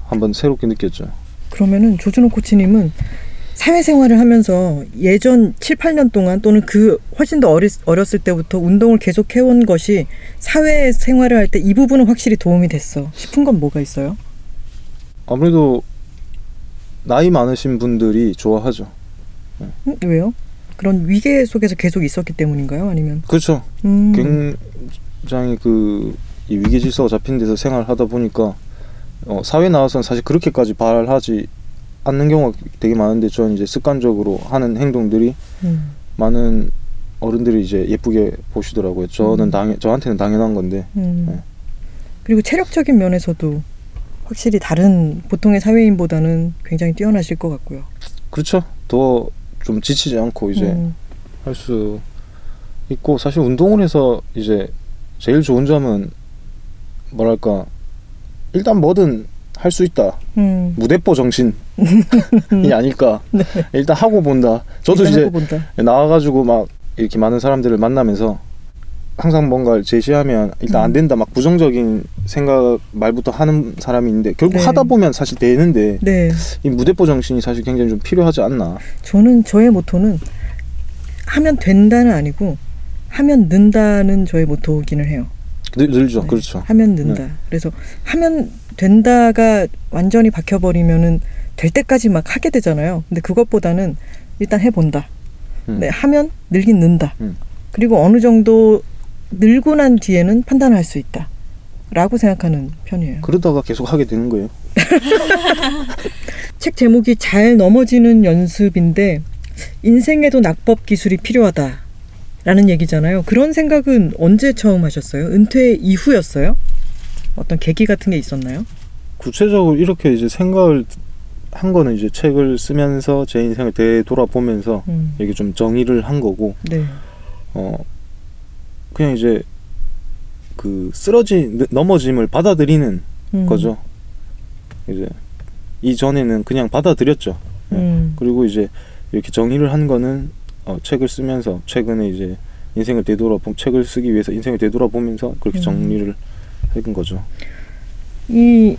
한번 새롭게 느꼈죠. 그러면은 조준호 코치님은 사회생활을 하면서 예전 7, 8년 동안 또는 그 훨씬 더 어리, 어렸을 때부터 운동을 계속 해온 것이 사회생활을 할 때 이 부분은 확실히 도움이 됐어 싶은 건 뭐가 있어요? 아무래도 나이 많으신 분들이 좋아하죠. 음, 왜요? 그런 위계 속에서 계속 있었기 때문인가요? 아니면 그렇죠. 음, 굉장히 그이 위계 질서가 잡힌 데서 생활하다 보니까 어, 사회 나와서는 사실 그렇게까지 발하지 않는 경우가 되게 많은데 저는 이제 습관적으로 하는 행동들이 음, 많은 어른들이 이제 예쁘게 보시더라고요. 저는 음. 당 저한테는 당연한 건데 음. 네. 그리고 체력적인 면에서도 확실히 다른 보통의 사회인보다는 굉장히 뛰어나실 것 같고요. 그렇죠. 더 좀 지치지 않고 이제 음, 할수 있고 사실 운동을 해서 이제 제일 좋은 점은 뭐랄까 일단 뭐든 할 수 있다. 음, 무대뽀 정신 이 아닐까. 네. 일단 하고 본다. 저도 일단 이제 본다. 나와가지고 막 이렇게 많은 사람들을 만나면서 항상 뭔가를 제시하면 일단 안 음. 된다. 막 부정적인 생각 말부터 하는 사람이 있는데 결국 네. 하다 보면 사실 되는데 네. 이 무대뽀 정신이 사실 굉장히 좀 필요하지 않나. 저는 저의 모토는 하면 된다는 아니고 하면 는다는 저의 모토기는 해요. 늘, 늘죠. 네. 그렇죠. 하면 는다. 그래서 하면 된다가 완전히 박혀버리면은 될 때까지 막 하게 되잖아요. 근데 그것보다는 일단 해본다. 음. 네, 하면 늘긴 는다. 음. 그리고 어느 정도 늘고 난 뒤에는 판단을 할수 있다. 라고 생각하는 편이에요. 그러다가 계속 하게 되는 거예요. 책 제목이 잘 넘어지는 연습인데 인생에도 낙법 기술이 필요하다. 라는 얘기잖아요. 그런 생각은 언제 처음 하셨어요? 은퇴 이후였어요? 어떤 계기 같은 게 있었나요? 구체적으로 이렇게 이제 생각을 한 거는 이제 책을 쓰면서 제 인생을 되돌아보면서 음, 이게 좀 정의를 한 거고 네. 어 그냥 이제 그 쓰러지 넘어짐을 받아들이는 음, 거죠. 이제 이전에는 그냥 받아들였죠. 음, 그리고 이제 이렇게 정의를 한 거는 어, 책을 쓰면서 최근에 이제 인생을 되돌아보 책을 쓰기 위해서 인생을 되돌아보면서 그렇게 음. 정리를 해본 거죠. 이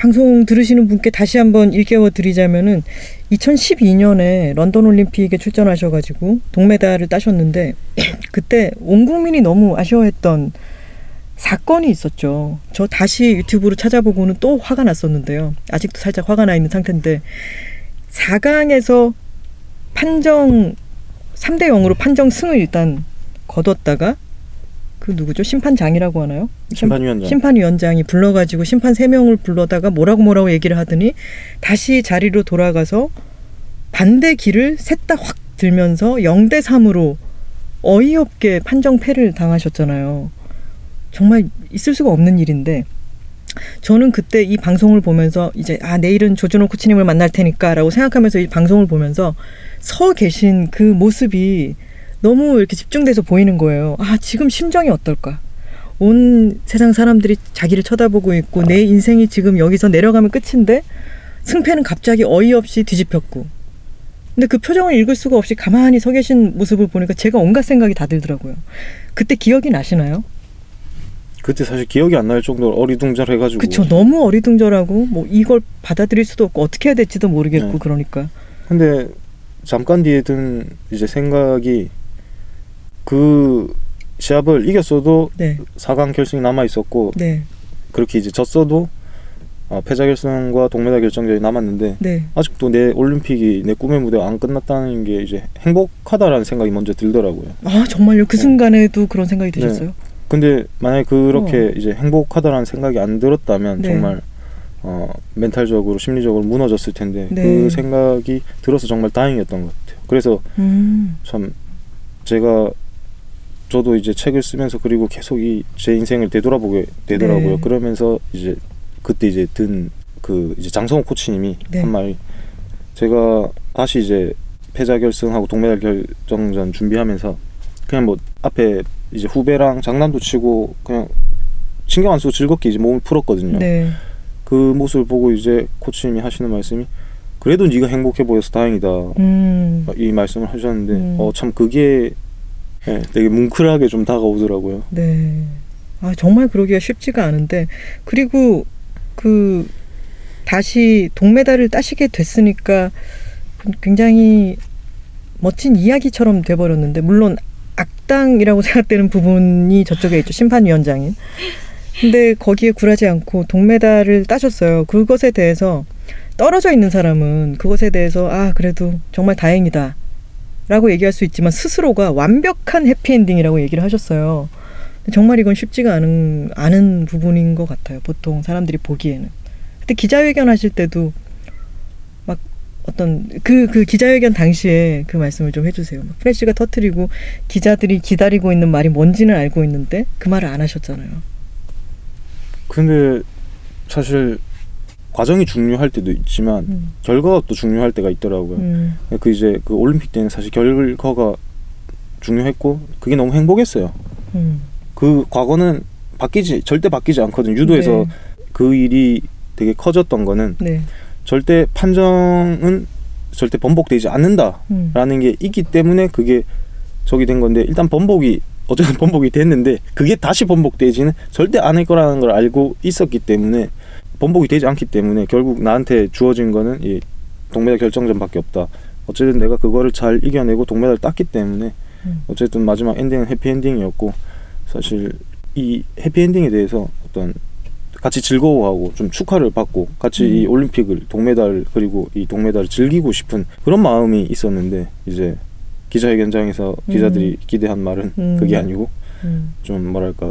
방송 들으시는 분께 다시 한번 일깨워 드리자면은 2012년에 런던 올림픽에 출전하셔가지고 동메달을 따셨는데 그때 온 국민이 너무 아쉬워했던 사건이 있었죠. 저 다시 유튜브로 찾아보고는 또 화가 났었는데요. 아직도 살짝 화가 나 있는 상태인데 4강에서 판정 3대 0으로 판정 승을 일단 거뒀다가 그 누구죠? 심판장이라고 하나요? 심판위원장. 심판위원장이 불러가지고 심판 세 명을 불러다가 뭐라고 뭐라고 얘기를 하더니 다시 자리로 돌아가서 반대 길을 셋 다 확 들면서 0대 3으로 어이없게 판정 패를 당하셨잖아요. 정말 있을 수가 없는 일인데 저는 그때 이 방송을 보면서 이제 아 내일은 조준호 코치님을 만날 테니까라고 생각하면서 이 방송을 보면서 서 계신 그 모습이 너무 이렇게 집중돼서 보이는 거예요. 아 지금 심정이 어떨까? 온 세상 사람들이 자기를 쳐다보고 있고 내 인생이 지금 여기서 내려가면 끝인데 승패는 갑자기 어이없이 뒤집혔고 근데 그 표정을 읽을 수가 없이 가만히 서 계신 모습을 보니까 제가 온갖 생각이 다 들더라고요. 그때 기억이 나시나요? 그때 사실 기억이 안 날 정도로 어리둥절해가지고 그쵸 너무 어리둥절하고 뭐 이걸 받아들일 수도 없고 어떻게 해야 될지도 모르겠고 네. 그러니까 근데 잠깐 뒤에 든 이제 생각이 그 시합을 이겼어도 네 4강 결승이 남아 있었고 네, 그렇게 이제 졌어도 어, 패자 결승과 동메달 결정전이 남았는데 네. 아직도 내 올림픽이 내 꿈의 무대가 안 끝났다는 게 이제 행복하다라는 생각이 먼저 들더라고요. 아 정말요 그 네. 순간에도 그런 생각이 드셨어요? 근데 만약에 그렇게 이제 행복하다라는 생각이 안 들었다면 어. 네. 정말 어 멘탈적으로 심리적으로 무너졌을 텐데 네. 그 생각이 들어서 정말 다행이었던 것 같아요. 그래서 음, 참 제가 저도 이제 책을 쓰면서 그리고 계속 이 제 인생을 되돌아보게 되더라고요. 네. 그러면서 이제 그때 이제 든 그 이제 장성호 코치님이 네. 한 말이 제가 다시 이제 패자 결승하고 동메달 결정전 준비하면서 그냥 뭐 앞에 이제 후배랑 장난도 치고 그냥 신경 안 쓰고 즐겁게 이제 몸을 풀었거든요. 네. 그 모습을 보고 이제 코치님이 하시는 말씀이 그래도 네가 행복해 보여서 다행이다. 음, 이 말씀을 하셨는데 음. 어참 그게 예, 되게 뭉클하게 좀 다가오더라고요. 네. 아 정말 그러기가 쉽지가 않은데 그리고 그 다시 동메달을 따시게 됐으니까 굉장히 멋진 이야기처럼 돼버렸는데 물론 악당이라고 생각되는 부분이 저쪽에 있죠 심판위원장인. 근데 거기에 굴하지 않고 동메달을 따셨어요. 그것에 대해서 떨어져 있는 사람은 그것에 대해서 아 그래도 정말 다행이다. 라고 얘기할 수 있지만 스스로가 완벽한 해피엔딩이라고 얘기를 하셨어요. 정말 이건 쉽지가 않은, 않은 부분인 것 같아요. 보통 사람들이 보기에는. 그때 기자회견 하실 때도 막 어떤 그, 그 기자회견 당시에 그 말씀을 좀 해주세요. 막 프레쉬가 터트리고 기자들이 기다리고 있는 말이 뭔지는 알고 있는데 그 말을 안 하셨잖아요. 근데 사실 과정이 중요할 때도 있지만 음, 결과가 또 중요할 때가 있더라고요. 음, 그 이제 그 올림픽 때는 사실 결과가 중요했고 그게 너무 행복했어요. 음. 그 과거는 바뀌지 절대 바뀌지 않거든. 유도에서 네. 그 일이 되게 커졌던 거는 네. 절대 판정은 절대 번복되지 않는다. 음. 라는 게 있기 때문에 그게 저기 된 건데 일단 번복이 어쨌든 번복이 됐는데 그게 다시 번복되지는 절대 않을 거라는 걸 알고 있었기 때문에 번복이 되지 않기 때문에 결국 나한테 주어진 거는 이 동메달 결정전밖에 없다. 어쨌든 내가 그거를 잘 이겨내고 동메달 땄기 때문에 음. 어쨌든 마지막 엔딩은 해피엔딩이었고 사실 이 해피엔딩에 대해서 어떤 같이 즐거워하고 좀 축하를 받고 같이 음. 이 올림픽을 동메달 그리고 이 동메달을 즐기고 싶은 그런 마음이 있었는데 이제 기자회견장에서 기자들이 기대한 말은 음. 그게 아니고 음. 좀 뭐랄까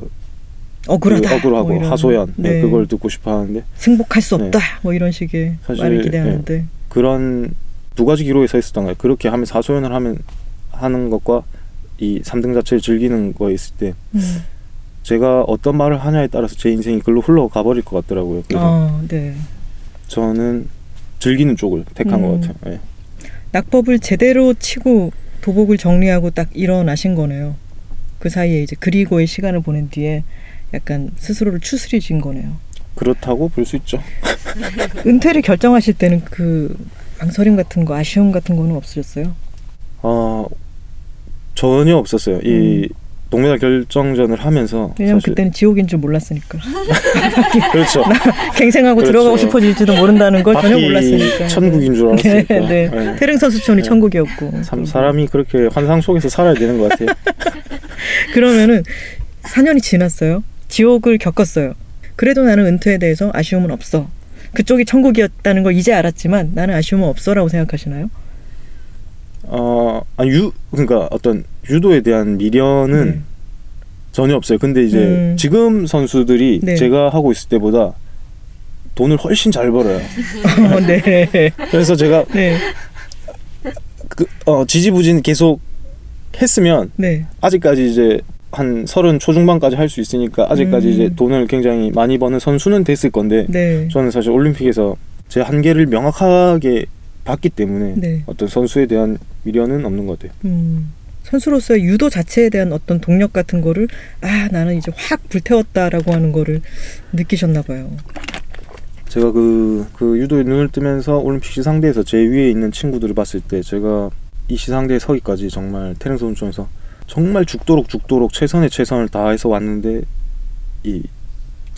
억울하다. 그 억울하고 뭐. 하소연 네, 네. 그걸 듣고 싶어 하는데 승복할 수 네. 없다. 뭐 이런 식의 사실, 말을 기대하는데. 그런 두 가지 기로에 서 있었던 거예요. 그렇게 하면서 하소연을 하면 하는 것과 이 3등 자체를 즐기는 거에 있을 때 음. 제가 어떤 말을 하냐에 따라서 제 인생이 글로 흘러가 버릴 것 같더라고요. 그래서 아, 네. 저는 즐기는 쪽을 택한 음. 것 같아요. 예. 낙법을 제대로 치고 도복을 정리하고 딱 일어나신 거네요. 그 사이에 이제 그리고의 시간을 보낸 뒤에 약간 스스로를 추스리신 거네요. 그렇다고 볼 수 있죠. 은퇴를 결정하실 때는 그 망설임 같은 거, 아쉬움 같은 거는 없으셨어요? 아 전혀 없었어요. 이 음. 동메달 결정전을 하면서 왜냐면 사실 그때는 지옥인 줄 몰랐으니까. 그렇죠. 갱생하고 그렇죠. 들어가고 싶어질지도 모른다는 걸 전혀 몰랐으니까. 천국인 줄 알았으니까. 네, 네. 예. 태릉 선수촌이 네. 천국이었고. 참 사람이 그렇게 환상 속에서 살아야 되는 것 같아요. 그러면은 4년이 지났어요. 지옥을 겪었어요. 그래도 나는 은퇴에 대해서 아쉬움은 없어. 그쪽이 천국이었다는 걸 이제 알았지만 나는 아쉬움은 없어라고 생각하시나요? 어, 아, 유 그러니까 어떤 유도에 대한 미련은 네. 전혀 없어요. 근데 이제 음. 지금 선수들이 네. 제가 하고 있을 때보다 돈을 훨씬 잘 벌어요. 어, 네. 그래서 제가 네. 그, 어, 지지부진 계속 했으면 네. 아직까지 이제 한 서른 초중반까지 할 수 있으니까 아직까지 음. 이제 돈을 굉장히 많이 버는 선수는 됐을 건데 네. 저는 사실 올림픽에서 제 한계를 명확하게 봤기 때문에 네. 어떤 선수에 대한 미련은 없는 것 같아요. 음. 선수로서의 유도 자체에 대한 어떤 동력 같은 거를 아 나는 이제 확 불태웠다라고 하는 거를 느끼셨나 봐요. 제가 그, 그 유도에 눈을 뜨면서 올림픽 시상대에서 제 위에 있는 친구들을 봤을 때 제가 이 시상대에 서기까지 정말 태릉 선수촌에서 정말 죽도록 죽도록 최선의 최선을 다해서 왔는데 이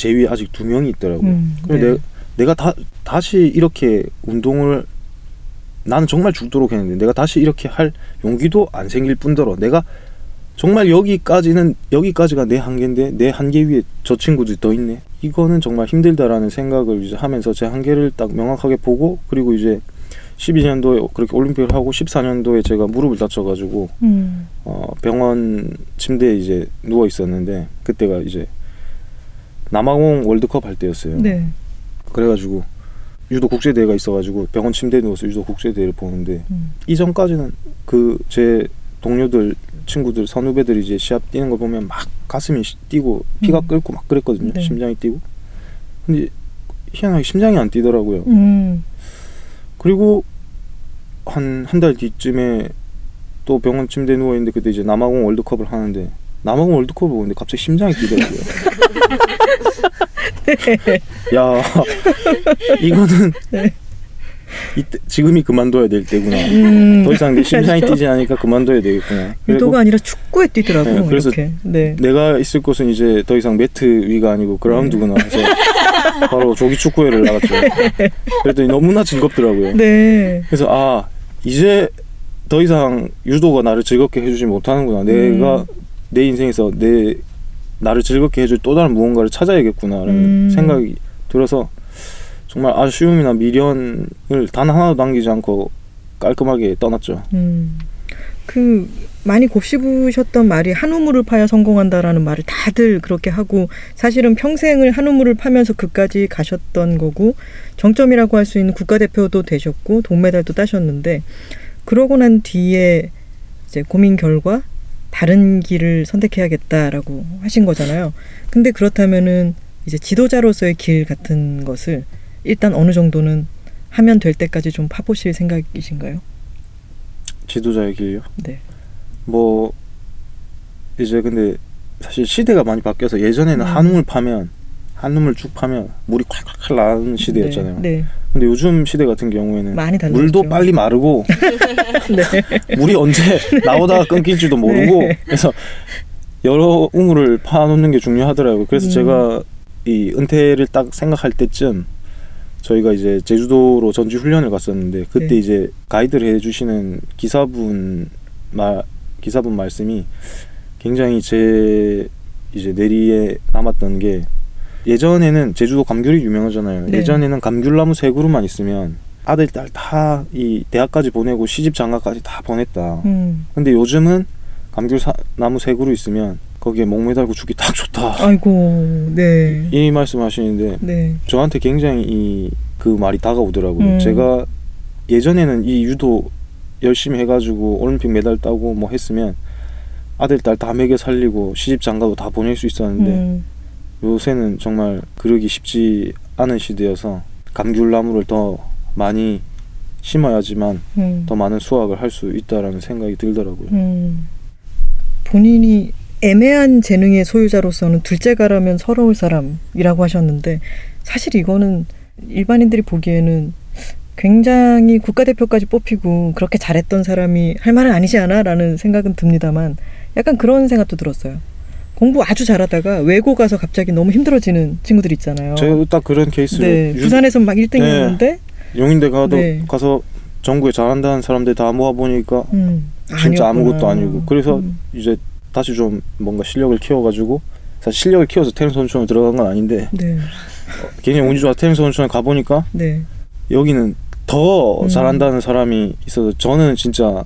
제 위에 아직 두 명이 있더라고요. 음, 네. 내, 내가 다, 다시 이렇게 운동을 나는 정말 죽도록 했는데 내가 다시 이렇게 할 용기도 안 생길 뿐더러 내가 정말 여기까지는 여기까지가 내 한계인데 내 한계 위에 저 친구들이 더 있네. 이거는 정말 힘들다라는 생각을 이제 하면서 제 한계를 딱 명확하게 보고 그리고 이제 12년도에 그렇게 올림픽을 하고 14년도에 제가 무릎을 다쳐가지고 음. 어, 병원 침대에 이제 누워 있었는데 그때가 이제 남아공 월드컵 할 때였어요. 네. 그래가지고 유도 국제 대회가 있어가지고 병원 침대에 누워서 유도 국제 대회를 보는데 음. 이전까지는 그 제 동료들 친구들 선후배들이 이제 시합 뛰는 거 보면 막 가슴이 시- 뛰고 피가 음. 끓고 막 그랬거든요. 네. 심장이 뛰고. 근데 희한하게 심장이 안 뛰더라고요. 음. 그리고 한 한 달 뒤쯤에 또 병원 침대에 누워 있는데 그때 이제 남아공 월드컵을 하는데 남아공 월드컵을 보는데 갑자기 심장이 뛰더라고요. 야 이거는 네. 이때 지금이 그만둬야 될 때구나. 음. 더 이상 내 심장이 뛰지 않으니까 그만둬야 되겠구나. 유도가 아니라 축구에 뛰더라고. 네, 그래서. 네. 내가 있을 곳은 이제 더 이상 매트 위가 아니고 그라운드구나 해서 바로 조기 축구회를 나갔죠. 그랬더니 너무나 즐겁더라고요. 네. 그래서 아 이제 더 이상 유도가 나를 즐겁게 해주지 못하는구나. 내가 음. 내 인생에서 내 나를 즐겁게 해줄 또 다른 무언가를 찾아야겠구나라는 음. 생각이 들어서 정말 아쉬움이나 미련을 단 하나도 남기지 않고 깔끔하게 떠났죠. 음. 그 많이 곱씹으셨던 말이 한 우물을 파야 성공한다라는 말을 다들 그렇게 하고 사실은 평생을 한 우물을 파면서 그까지 가셨던 거고 정점이라고 할 수 있는 국가대표도 되셨고 동메달도 따셨는데 그러고 난 뒤에 이제 고민 결과 다른 길을 선택해야겠다라고 하신 거잖아요. 근데 그렇다면은 이제 지도자로서의 길 같은 것을 일단 어느 정도는 하면 될 때까지 좀 파보실 생각이신가요? 지도자의 길요. 네. 뭐 이제 근데 사실 시대가 많이 바뀌어서 예전에는 음. 한움을 파면 한움을 쭉 파면 물이 콸콸콸 나는 시대였잖아요. 네. 근데 요즘 시대 같은 경우에는. 물도 빨리 마르고 네. 물이 언제 나오다가 끊길지도 모르고 네. 그래서 여러 우물을 파놓는 게 중요하더라고요. 그래서 음. 제가 이 은퇴를 딱 생각할 때쯤 저희가 이제 제주도로 전지 훈련을 갔었는데 그때 네. 이제 가이드를 해주시는 기사분 말 기사분 말씀이 굉장히 제 이제 내리에 남았던 게 예전에는 제주도 감귤이 유명하잖아요. 네. 예전에는 감귤나무 세 그루만 있으면 아들 딸 다 이 대학까지 보내고 시집 장가까지 다 보냈다. 음. 근데 요즘은 감귤 사, 나무 세 그루 있으면 거기에 목 매달고 죽기 딱 좋다. 아이고. 네. 이 말씀하시는데 네. 저한테 굉장히 이 그 말이 다가오더라고요. 음. 제가 예전에는 이 유도 열심히 해가지고 올림픽 메달 따고 뭐 했으면 아들 딸 다 먹여 살리고 시집 장가도 다 보낼 수 있었는데 음. 요새는 정말 그러기 쉽지 않은 시대여서 감귤나무를 더 많이 심어야지만 음. 더 많은 수확을 할 수 있다라는 생각이 들더라고요. 음. 본인이 애매한 재능의 소유자로서는 둘째가라면 서러울 사람이라고 하셨는데 사실 이거는 일반인들이 보기에는 굉장히 국가대표까지 뽑히고 그렇게 잘했던 사람이 할 말은 아니지 않아? 라는 생각은 듭니다만 약간 그런 생각도 들었어요. 공부 아주 잘하다가 외고 가서 갑자기 너무 힘들어지는 친구들 있잖아요. 제가 딱 그런 케이스를 네, 유- 부산에서 막 1등이었는데 용인대 가도 네. 가서 전국에 잘한다는 사람들 다 모아 보니까 음, 진짜 아니었구나. 아무것도 아니고 그래서 음, 이제 다시 좀 뭔가 실력을 키워가지고 사실 실력을 키워서 테니스 선수촌에 들어간 건 아닌데 네, 굉장히 운이 좋아 테니스 선수촌에 가보니까 네, 여기는 더 음. 잘한다는 사람이 있어서 저는 진짜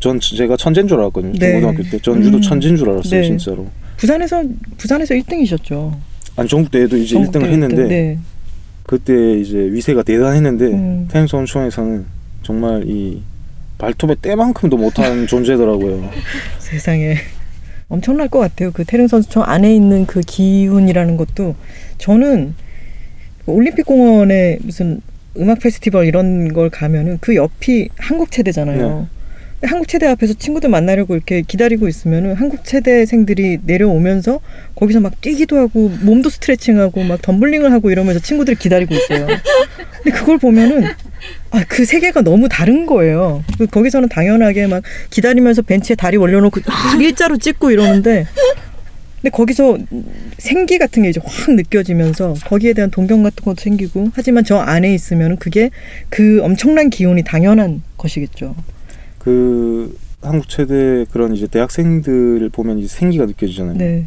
전 제가 천재인 줄 알았거든요 네. 고등학교 때전 음. 유도 천재인 줄 알았어요 네. 진짜로 부산에서 부산에서 1등이셨죠. 아니 전국 대회도 이제 1등을 했는데 네. 그때 이제 위세가 대단했는데 음. 테니스 선수촌에서는 정말 이 발톱의 때만큼도 못하는 존재더라고요 세상에 엄청날 것 같아요. 그 태릉 선수촌 안에 있는 그 기운이라는 것도 저는 올림픽 공원에 무슨 음악 페스티벌 이런 걸 가면은 그 옆이 한국 체대잖아요. 한국 체대 앞에서 친구들 만나려고 이렇게 기다리고 있으면은 한국 체대생들이 내려오면서 거기서 막 뛰기도 하고 몸도 스트레칭하고 막 덤블링을 하고 이러면서 친구들이 기다리고 있어요. 근데 그걸 보면은 아, 그 세계가 너무 다른 거예요. 그 거기서는 당연하게 막 기다리면서 벤치에 다리 올려놓고 막 일자로 찍고 이러는데 근데 거기서 생기 같은 게 이제 확 느껴지면서 거기에 대한 동경 같은 것도 생기고 하지만 저 안에 있으면 그게 그 엄청난 기운이 당연한 것이겠죠. 그 한국 최대 그런 이제 대학생들을 보면 이제 생기가 느껴지잖아요. 네.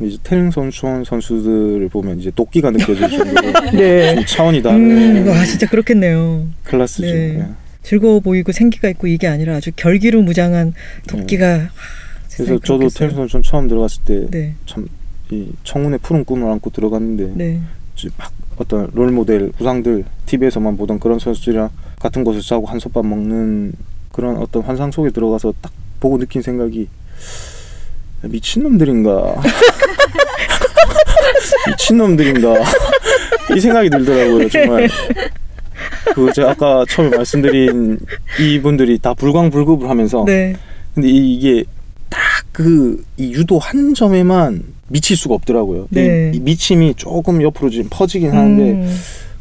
이제 태릉 선수촌 선수들을 보면 이제 도끼가 느껴질 정도로 네. 좀 차원이 음, 다른 와 진짜 그렇겠네요. 클래스죠. 네. 예. 즐거워 보이고 생기가 있고 이게 아니라 아주 결기로 무장한 도끼가 하, 세상에 그래서 저도. 태릉 선수촌 처음 들어갔을 때 네, 참이 청운의 푸른 꿈을 안고 들어갔는데 네, 막 어떤 롤 모델 우상들 TV에서만 보던 그런 선수들이랑 같은 곳에서 자고 한솥밥 먹는 그런 어떤 환상 속에 들어가서 딱 보고 느낀 생각이 미친 놈들인가? 미친 놈들인가? 이 생각이 들더라고요 정말. 그 제가 아까 처음에 말씀드린 이분들이 다 불광불급을 하면서 네, 근데 이- 이게 딱 그 이 유도 한 점에만 미칠 수가 없더라고요. 이- 네. 이, 미침이 조금 옆으로 지금 퍼지긴 하는데 음,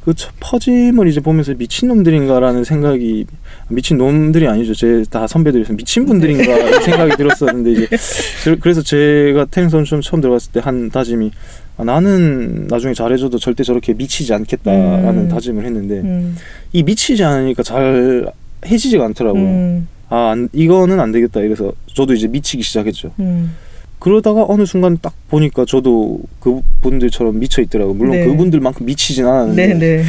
그 처- 퍼짐을 이제 보면서 미친 놈들인가라는 생각이 미친 놈들이 아니죠. 제 다 선배들이서 미친 분들인가 이 생각이 들었었는데 이제 저- 그래서 제가 테니스 선수 처음 들어갔을 때 한 다짐이 아, 나는 나중에 잘해줘도 절대 저렇게 미치지 않겠다라는 음. 다짐을 했는데 음, 이 미치지 않으니까 잘 해지지가 않더라고요. 음, 아 안- 이거는 안 되겠다 이래서 저도 이제 미치기 시작했죠. 음, 그러다가 어느 순간 딱 보니까 저도 그분들처럼 미쳐 있더라고요. 물론 네. 그분들만큼 미치진 않았는데. 네, 네,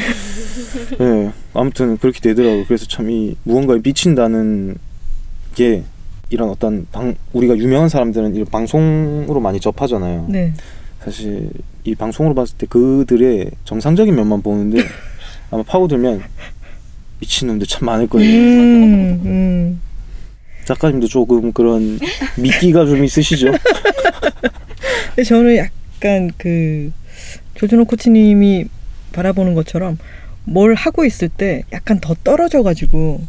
네, 아무튼 그렇게 되더라고요. 그래서 참 이 무언가에 미친다는 게 이런 어떤 방 우리가 유명한 사람들은 이런 방송으로 많이 접하잖아요. 네, 사실 이 방송으로 봤을 때 그들의 정상적인 면만 보는데 아마 파고들면 미친놈들 참 많을 거예요. 음, 음. 작가님도 조금 그런 미끼가 좀 있으시죠? 근데 저는 약간 그 조준호 코치님이 바라보는 것처럼 뭘 하고 있을 때 약간 더 떨어져 가지고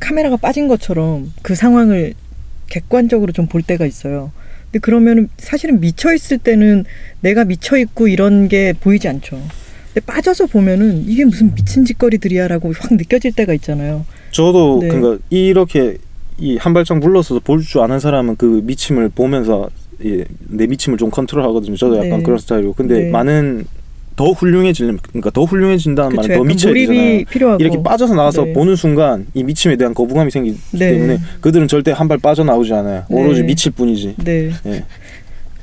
카메라가 빠진 것처럼 그 상황을 객관적으로 좀 볼 때가 있어요. 근데 그러면은 사실은 미쳐 있을 때는 내가 미쳐 있고 이런 게 보이지 않죠. 근데 빠져서 보면은 이게 무슨 미친 짓거리들이야라고 확 느껴질 때가 있잖아요. 저도 네. 그러니까 이렇게 이 한 발짝 물러서서 볼 줄 아는 사람은 그 미침을 보면서 예, 내 미침을 좀 컨트롤하거든요. 저도 약간 네. 그런 스타일이고, 근데 네. 많은 더 훌륭해지려면 그러니까 더 훌륭해진다는. 말은 더 미쳐야 되잖아요. 필요하고 이렇게 빠져서 나와서 네. 보는 순간 이 미침에 대한 거부감이 생기기 네. 때문에 그들은 절대 한 발 빠져 나오지 않아요. 오로지 네. 미칠 뿐이지. 네. 예.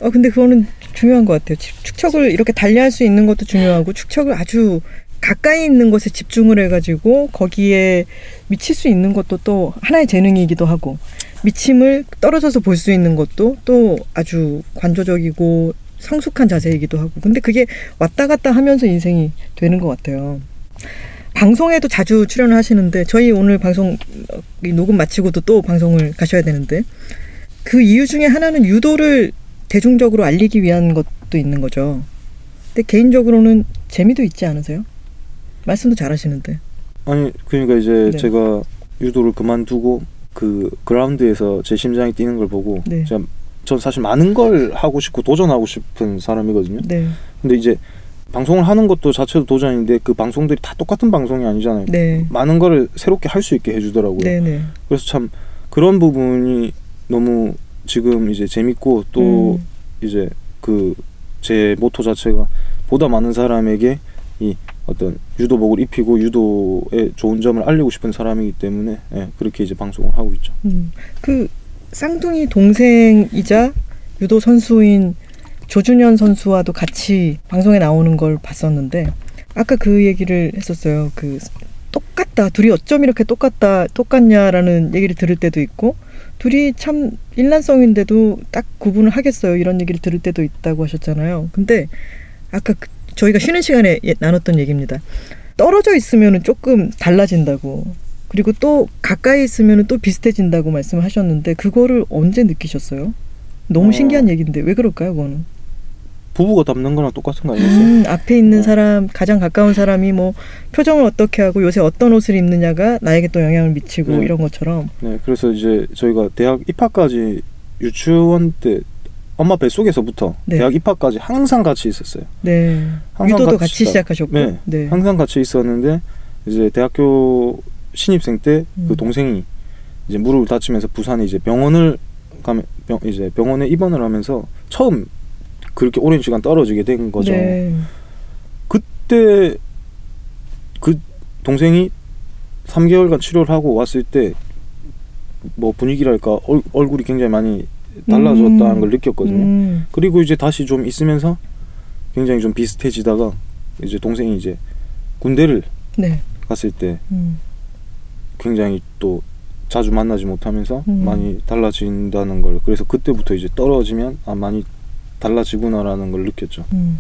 어 근데 그거는 중요한 것 같아요. 집- 축척을 이렇게 달리할 수 있는 것도 중요하고 축척을 아주 가까이 있는 곳에 집중을 해가지고 거기에 미칠 수 있는 것도 또 하나의 재능이기도 하고 미침을 떨어져서 볼 수 있는 것도 또 아주 관조적이고 성숙한 자세이기도 하고 근데 그게 왔다 갔다 하면서 인생이 되는 것 같아요. 방송에도 자주 출연을 하시는데 저희 오늘 방송 녹음 마치고도 또 방송을 가셔야 되는데 그 이유 중에 하나는 유도를 대중적으로 알리기 위한 것도 있는 거죠. 근데 개인적으로는 재미도 있지 않으세요? 말씀도 잘하시는데. 아니 그러니까 이제 네. 제가 유도를 그만두고 그 그라운드에서 제 심장이 뛰는 걸 보고 네. 제가 전 사실 많은 걸 하고 싶고 도전하고 싶은 사람이거든요. 네, 근데 이제 방송을 하는 것도 자체도 도전인데 그 방송들이 다 똑같은 방송이 아니잖아요. 네, 많은 거를 새롭게 할 수 있게 해주더라고요. 네, 네. 그래서 참 그런 부분이 너무 지금 이제 재밌고 또 음, 이제 그 제 모토 자체가 보다 많은 사람에게 이 어떤 유도복을 입히고 유도의 좋은 점을 알리고 싶은 사람이기 때문에 예, 그렇게 이제 방송을 하고 있죠. 음. 그 쌍둥이 동생이자 유도 선수인 조준현 선수와도 같이 방송에 나오는 걸 봤었는데 아까 그 얘기를 했었어요. 그 똑같다. 둘이 어쩜 이렇게 똑같다, 똑같냐라는 얘기를 들을 때도 있고 둘이 참 일란성인데도 딱 구분을 하겠어요. 이런 얘기를 들을 때도 있다고 하셨잖아요. 근데 아까 그- 저희가 쉬는 시간에 예- 나눴던 얘기입니다. 떨어져 있으면 조금 달라진다고. 그리고 또 가까이 있으면 또 비슷해진다고 말씀하셨는데 그거를 언제 느끼셨어요? 너무 어. 신기한 얘기인데 왜 그럴까요, 그거는? 부부가 닮는 거랑 똑같은 거 아니겠어요? 음, 앞에 있는 어. 사람, 가장 가까운 사람이 뭐 표정을 어떻게 하고 요새 어떤 옷을 입느냐가 나에게 또 영향을 미치고 네. 이런 것처럼. 네, 그래서 이제 저희가 대학 입학까지 유치원 때 엄마 뱃속에서부터 네. 대학 입학까지 항상 같이 있었어요. 네. 항상 유도도 같이 같이. 시작하셨고. 네. 네. 항상 같이 있었는데 이제 대학교 신입생 때그 음. 동생이 이제 무릎을 다치면서 부산에 이제 병원을 가면 병 이제 병원에 입원을 하면서 처음 그렇게 오랜 시간 떨어지게 된 거죠. 네. 그때 그 동생이 3개월간 치료를 하고 왔을 때 뭐 분위기랄까 얼, 얼굴이 굉장히 많이 달라졌다는 음. 걸 느꼈거든요. 음. 그리고 이제 다시 좀 있으면서 굉장히 좀 비슷해지다가 이제 동생이 이제 군대를 네. 갔을 때 음. 굉장히 또 자주 만나지 못하면서 음. 많이 달라진다는 걸 그래서 그때부터 이제 떨어지면 아 많이 달라지구나라는 걸 느꼈죠. 음.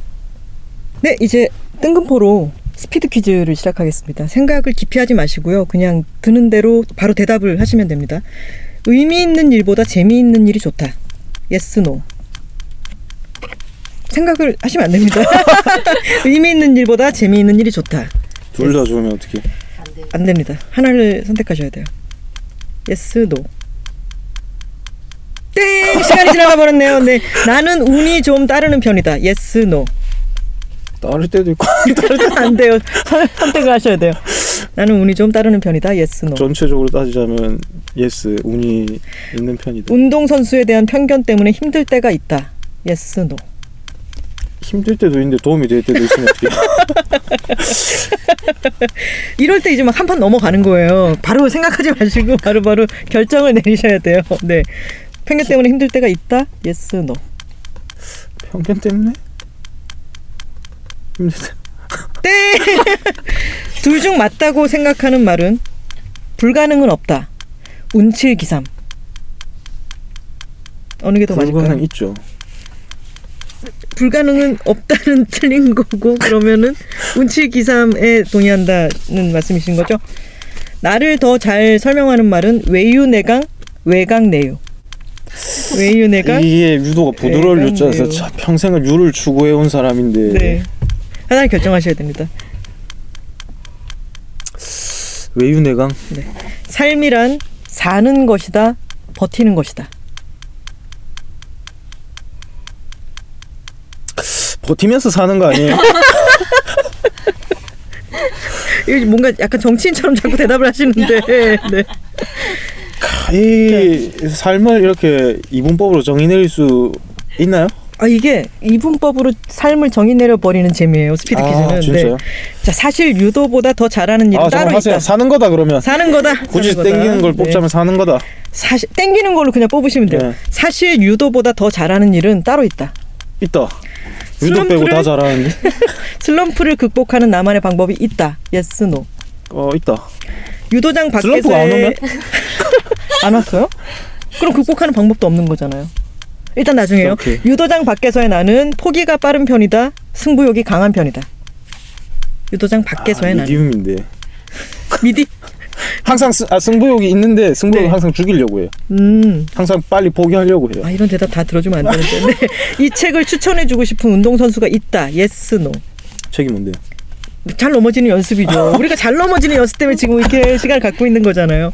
네, 이제 뜬금포로 스피드 퀴즈를 시작하겠습니다. 생각을 깊이 하지 마시고요. 그냥 드는 대로 바로 대답을 하시면 됩니다. 의미 있는 일보다 재미있는 일이 좋다. yes, no. 생각을 하시면 안 됩니다. 의미 있는 일보다 재미있는 일이 좋다. 둘 다 좋으면 어떻게? 안 됩니다. 하나를 선택하셔야 돼요. yes, no. 땡! 시간이 지나가 버렸네요. 네. 나는 운이 좀 따르는 편이다. yes, no. 따를 때도 있고 따를 때안 돼요. 선- 선택을 하셔야 돼요. 나는 운이 좀 따르는 편이다. yes, no. 전체적으로 따지자면 yes 운이 있는 편이다. 운동 선수에 대한 편견 때문에 힘들 때가 있다. yes, no. 힘들 때도 있는데 도움이 될 때도 있으면 어떻게? 이럴 때 이제 막 한 판 넘어가는 거예요. 바로 생각하지 마시고 바로바로 결정을 내리셔야 돼요. 네. 편견 때문에 힘들 때가 있다. yes, no. 편견 때문에? 힘들 때. 땡! 둘중 맞다고 생각하는 말은 불가능은 없다. 운칠기삼. 어느 게 더 맞을까요? 불가능 있죠. 불가능은 없다는 틀린 거고 그러면은 운칠기삼에 동의한다는 말씀이신 거죠? 나를 더 잘 설명하는 말은 외유내강 외강내유. 외유내강 이게 유도가 부드러울 네, 유자에서 네. 참 평생을 유를 추구해 온 사람인데 네 하나 결정하셔야 됩니다. 외유내강 삶이란 사는 것이다 버티는 것이다. 버티면서 사는 거 아니에요? 이게 뭔가 약간 정치인처럼 자꾸 대답을 하시는데 네. 이 삶을 이렇게 이분법으로 정의 내릴 수 있나요? 아 이게 이분법으로 삶을 정의 내려 버리는 재미예요 스피드 퀴즈는. 아, 진짜요? 자 사실 유도보다 더 잘하는 일은 아, 따로 하세요. 있다. 사는 거다 그러면. 사는 거다. 굳이 사는 거다. 땡기는 걸 네. 뽑자면 사는 거다. 사실 땡기는 걸로 그냥 뽑으시면 돼요. 네. 사실 유도보다 더 잘하는 일은 따로 있다. 있다. 유도 빼고 다 잘하는데. 슬럼프를 극복하는 나만의 방법이 있다. yes no. 어 있다. 유도장 밖에서의 슬럼프가 안 오면? 안 왔어요? 그럼 극복하는 방법도 없는 거잖아요. 일단 나중에요. 오케이. 유도장 밖에서의 나는 포기가 빠른 편이다. 승부욕이 강한 편이다. 유도장 밖에서의 아, 나는 medium인데. medi. 항상 스, 아, 승부욕이 있는데 승부욕 네. 을 항상 죽이려고 해요. 음. 항상 빨리 포기하려고 해요. 아 이런 대답 다 들어주면 안 되는데. 네. 이 책을 추천해주고 싶은 운동 선수가 있다. yes no. 책이 뭔데요? 잘 넘어지는 연습이죠. 우리가 잘 넘어지는 연습 때문에 지금 이렇게 시간을 갖고 있는 거잖아요.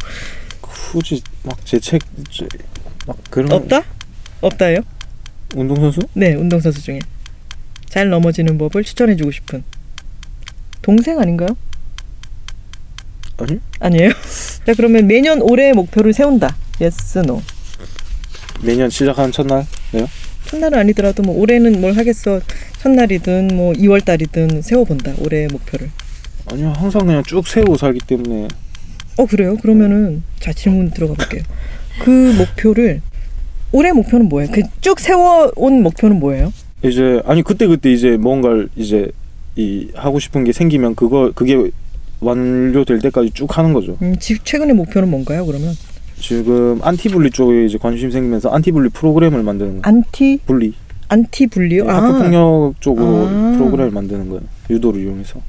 굳이 막 제 책 막 그런 없다? 없다예요? 운동선수? 네, 운동선수 중에 잘 넘어지는 법을 추천해주고 싶은 동생 아닌가요? 아니 아니에요? 자 그러면 매년 올해의 목표를 세운다. yes no. 매년 시작하는 첫날 네요? 첫날은 아니더라도 뭐 올해는 뭘 하겠어. 첫날이든 뭐 2월 달이든 세워본다. 올해의 목표를. 아니요 항상 그냥 쭉 세우고 살기 때문에 어 그래요? 그러면은 자 질문 들어가 볼게요. 그 목표를 올해 목표는 뭐예요? 그 쭉 세워온 목표는 뭐예요? 이제 아니 그때 그때 이제 뭔가를 이제 이 하고 싶은 게 생기면 그거 그게 완료될 때까지 쭉 하는 거죠. 음, 지, 최근의 목표는 뭔가요? 그러면 지금 anti-bully 쪽에 이제 관심 생기면서 anti-bully 프로그램을 만드는 거. anti-bully anti-bully요? 네, 학교 폭력 쪽으로 아. 프로그램을 만드는 거예요. 유도를 이용해서.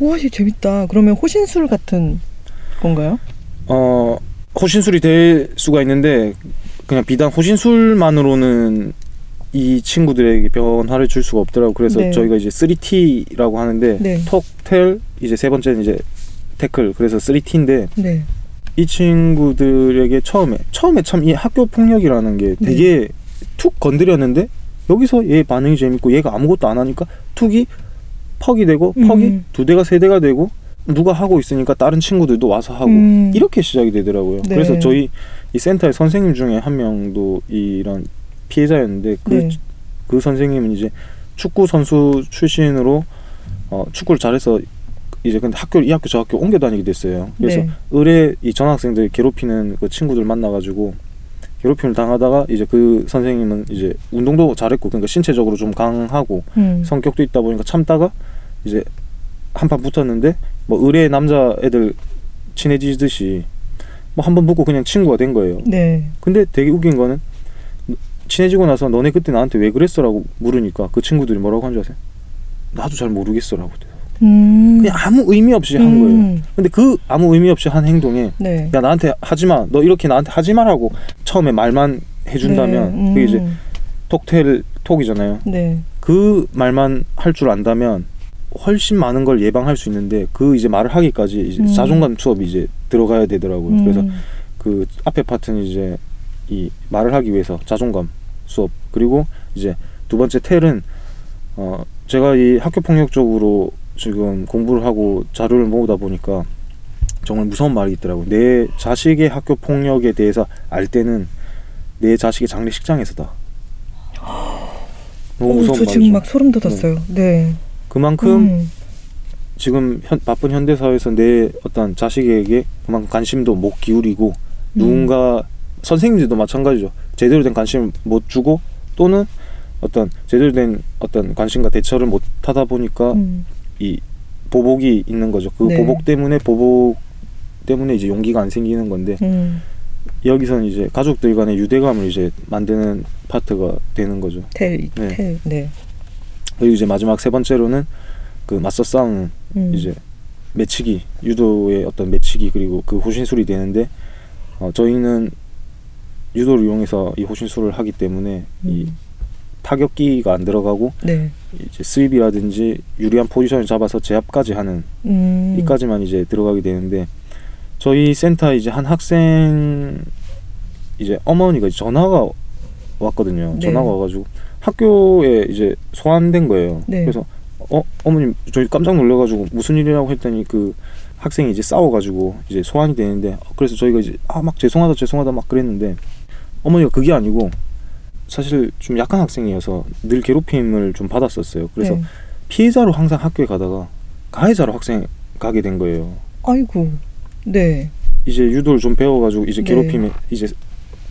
와, 이거 재밌다. 그러면 호신술 같은 건가요? 어 호신술이 될 수가 있는데 그냥 비단 호신술만으로는 이 친구들에게 변화를 줄 수가 없더라고. 그래서 네. 저희가 이제 3T라고 하는데 네. 톡, 텔, 이제 세 번째는 이제 태클. 그래서 3T인데 네. 이 친구들에게 처음에 처음에 참 이 학교 폭력이라는 게 네. 되게 툭 건드렸는데 여기서 얘 반응이 재밌고 얘가 아무것도 안 하니까 툭이 퍽이 되고 퍽이 음. 두 대가 세 대가 되고 누가 하고 있으니까 다른 친구들도 와서 하고 음. 이렇게 시작이 되더라고요. 네. 그래서 저희 이 센터의 선생님 중에 한 명도 이런 피해자였는데 그 네. 그 선생님은 이제 축구 선수 출신으로 어, 축구를 잘해서 이제 근데 학교 이 학교 저 학교 옮겨 다니게 됐어요. 그래서 네. 의뢰 이 전학생들 괴롭히는 그 친구들 만나가지고 괴롭힘을 당하다가 이제 그 선생님은 이제 운동도 잘했고 그러니까 신체적으로 좀 강하고 음. 성격도 있다 보니까 참다가 이제 한 판 붙었는데 뭐 의뢰 남자 애들 친해지듯이 뭐 한 번 붙고 그냥 친구가 된 거예요. 네. 근데 되게 웃긴 거는 친해지고 나서 너네 그때 나한테 왜 그랬어라고 물으니까 그 친구들이 뭐라고 한 줄 아세요? 나도 잘 모르겠어라고 음. 그냥 아무 의미 없이 한 거예요. 음. 근데 그 아무 의미 없이 한 행동에 네. 야 나한테 하지 마. 너 이렇게 나한테 하지 마라고 처음에 말만 해 준다면 네. 그게 이제 음. 톡텔 톡이잖아요. 네. 그 말만 할 줄 안다면 훨씬 많은 걸 예방할 수 있는데 그 이제 말을 하기까지 이제 음. 자존감 수업이 이제 들어가야 되더라고요. 음. 그래서 그 앞에 파트는 이제 이 말을 하기 위해서 자존감 수업 그리고 이제 두 번째 텔은 어 제가 이 학교 폭력 쪽으로 지금 공부를 하고 자료를 모으다 보니까 정말 무서운 말이 있더라고요. 내 자식의 학교 폭력에 대해서 알 때는 내 자식의 장례 식장에서다. 너무 어, 무서운 저 지금 말이죠. 막 소름 돋았어요. 네. 그만큼 음. 지금 현, 바쁜 현대 사회에서 내 어떤 자식에게 그만큼 관심도 못 기울이고 음. 누군가 선생님들도 마찬가지죠. 제대로 된 관심을 못 주고 또는 어떤 제대로 된 어떤 관심과 대처를 못 하다 보니까 음. 이 보복이 있는 거죠. 그 네. 보복 때문에 보복 때문에 이제 용기가 안 생기는 건데 음. 여기서는 이제 가족들 간의 유대감을 이제 만드는 파트가 되는 거죠. 텔, 네. 텔. 네. 그리고 이제 마지막 세 번째로는 그 맞서 싸우는 음. 이제 매치기 유도의 어떤 매치기 그리고 그 호신술이 되는데 어, 저희는 유도를 이용해서 이 호신술을 하기 때문에 이 음. 타격기가 안 들어가고 네. 이제 스윕이라든지 유리한 포지션을 잡아서 제압까지 하는 음. 이까지만 이제 들어가게 되는데 저희 센터 이제 한 학생 이제 어머니가 전화가 왔거든요. 네. 전화가 와가지고 학교에 이제 소환된 거예요. 네. 그래서 어 어머님 저희 깜짝 놀래가지고 무슨 일이라고 했더니 그 학생이 이제 싸워가지고 이제 소환이 되는데 그래서 저희가 이제 아 막 죄송하다 죄송하다 막 그랬는데 어머니가 그게 아니고 사실 좀 약한 학생이어서 늘 괴롭힘을 좀 받았었어요. 그래서 네. 피해자로 항상 학교에 가다가 가해자로 학생 가게 된 거예요. 아이고. 네. 이제 유도를 좀 배워가지고 이제 네. 괴롭힘에 이제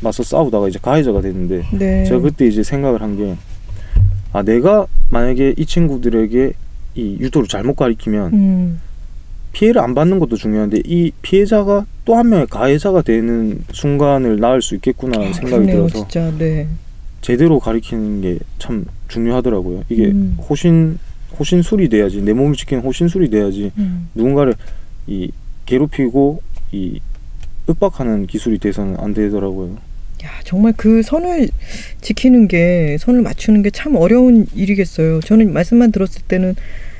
맞서 싸우다가 이제 가해자가 됐는데 네. 제가 그때 이제 생각을 한 게 아 내가 만약에 이 친구들에게 이 유도를 잘못 가리키면 음. 피해를 안 받는 것도 중요한데 이 피해자가 또 한 명의 가해자가 되는 순간을 낳을 수 있겠구나 아, 생각이 그러네요, 들어서 진짜. 네. 제대로 가리키는 게 참 중요하더라고요. 이게 음. 호신 호신술이 돼야지 내 몸을 지키는 호신술이 돼야지 음. 누군가를 이 괴롭히고 이 윽박하는 기술이 돼서는 안 되더라고요. 야, 정말 그 선을 지키는 게 선을 맞추는 게 참 어려운 일이겠어요. 저는 말씀만 들었을 때는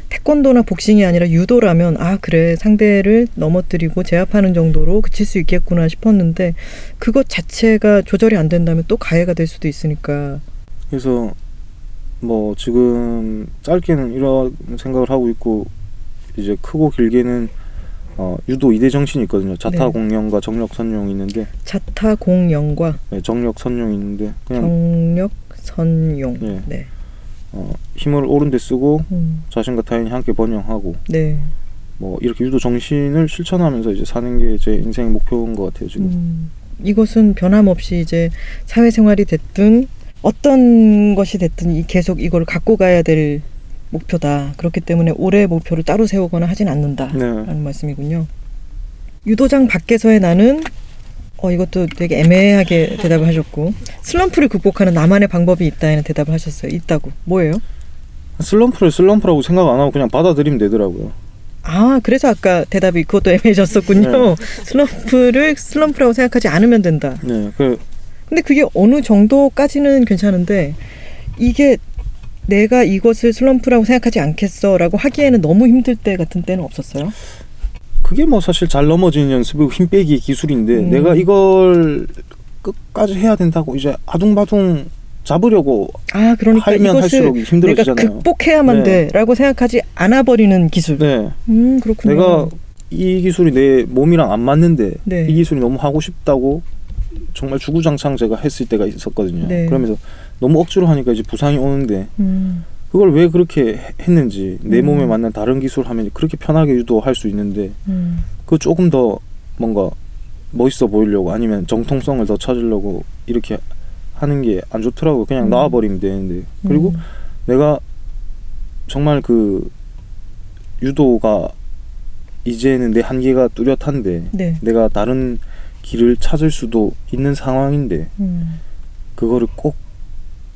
태권도나 복싱이 아니라 유도라면 아 그래 상대를 넘어뜨리고 제압하는 정도로 그칠 수 있겠구나 싶었는데 그것 자체가 조절이 안 된다면 또 가해가 될 수도 있으니까 그래서 뭐 지금 짧게는 이런 생각을 하고 있고 이제 크고 길게는 어, 유도 이대 정신이 있거든요. 자타 네. 공룡과 정력 선용이 있는데 자타 공영과 네, 정력 선용이 있는데 그냥 정력 선용 예. 네. 어, 힘을 옳은 데 쓰고 음, 자신과 타인이 함께 번영하고 네. 뭐 이렇게 유도 정신을 실천하면서 이제 사는 게 제 인생 목표인 것 같아요 지금. 음, 이것은 변함없이 이제 사회생활이 됐든 어떤 것이 됐든 이 계속 이걸 갖고 가야 될 목표다. 그렇기 때문에 올해 목표를 따로 세우거나 하진 않는다. 네. 라는 말씀이군요. 유도장 밖에서의 나는 어 이것도 되게 애매하게 대답을 하셨고 슬럼프를 극복하는 나만의 방법이 있다는 대답을 하셨어요. 있다고. 뭐예요? 슬럼프를 슬럼프라고 생각 안 하고 그냥 받아들이면 되더라고요. 아, 그래서 아까 대답이 그것도 애매해졌었군요. 슬럼프를 슬럼프라고 생각하지 않으면 된다. 네, 그 근데 그게 어느 정도까지는 괜찮은데 이게 내가 이것을 슬럼프라고 생각하지 않겠어라고 하기에는 너무 힘들 때 같은 때는 없었어요. 그게 뭐 사실 잘 넘어지는 연습이고 힘 빼기 기술인데 음. 내가 이걸 끝까지 해야 된다고 이제 아둥바둥 잡으려고 아 그러니까 하면 할수록 내가 힘들어지잖아요. 극복해야만 네. 돼라고 생각하지 않아 버리는 기술. 네. 음 그렇군요. 내가 이 기술이 내 몸이랑 안 맞는데 네. 이 기술이 너무 하고 싶다고 정말 주구장창 제가 했을 때가 있었거든요. 네. 그러면서 너무 억지로 하니까 이제 부상이 오는데 음, 그걸 왜 그렇게 해- 했는지 내 음. 몸에 맞는 다른 기술 하면 그렇게 편하게 유도할 수 있는데 음, 그 조금 더 뭔가 멋있어 보이려고 아니면 정통성을 더 찾으려고 이렇게 하는 게 안 좋더라고 그냥 음. 나와버리면 되는데 그리고 음, 내가 정말 그 유도가 이제는 내 한계가 뚜렷한데 네. 내가 다른 길을 찾을 수도 있는 상황인데 음, 그거를 꼭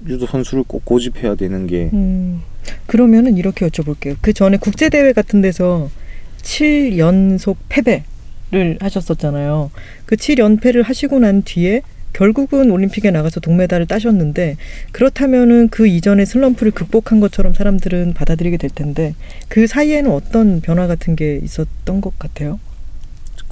유도 선수를 꼭 고집해야 되는 게 음. 그러면은 이렇게 여쭤볼게요. 그 전에 국제 대회 같은 데서 7연속 패배를 하셨었잖아요. 그 7연패를 하시고 난 뒤에 결국은 올림픽에 나가서 동메달을 따셨는데 그렇다면은 그 이전에 슬럼프를 극복한 것처럼 사람들은 받아들이게 될 텐데 그 사이에는 어떤 변화 같은 게 있었던 것 같아요?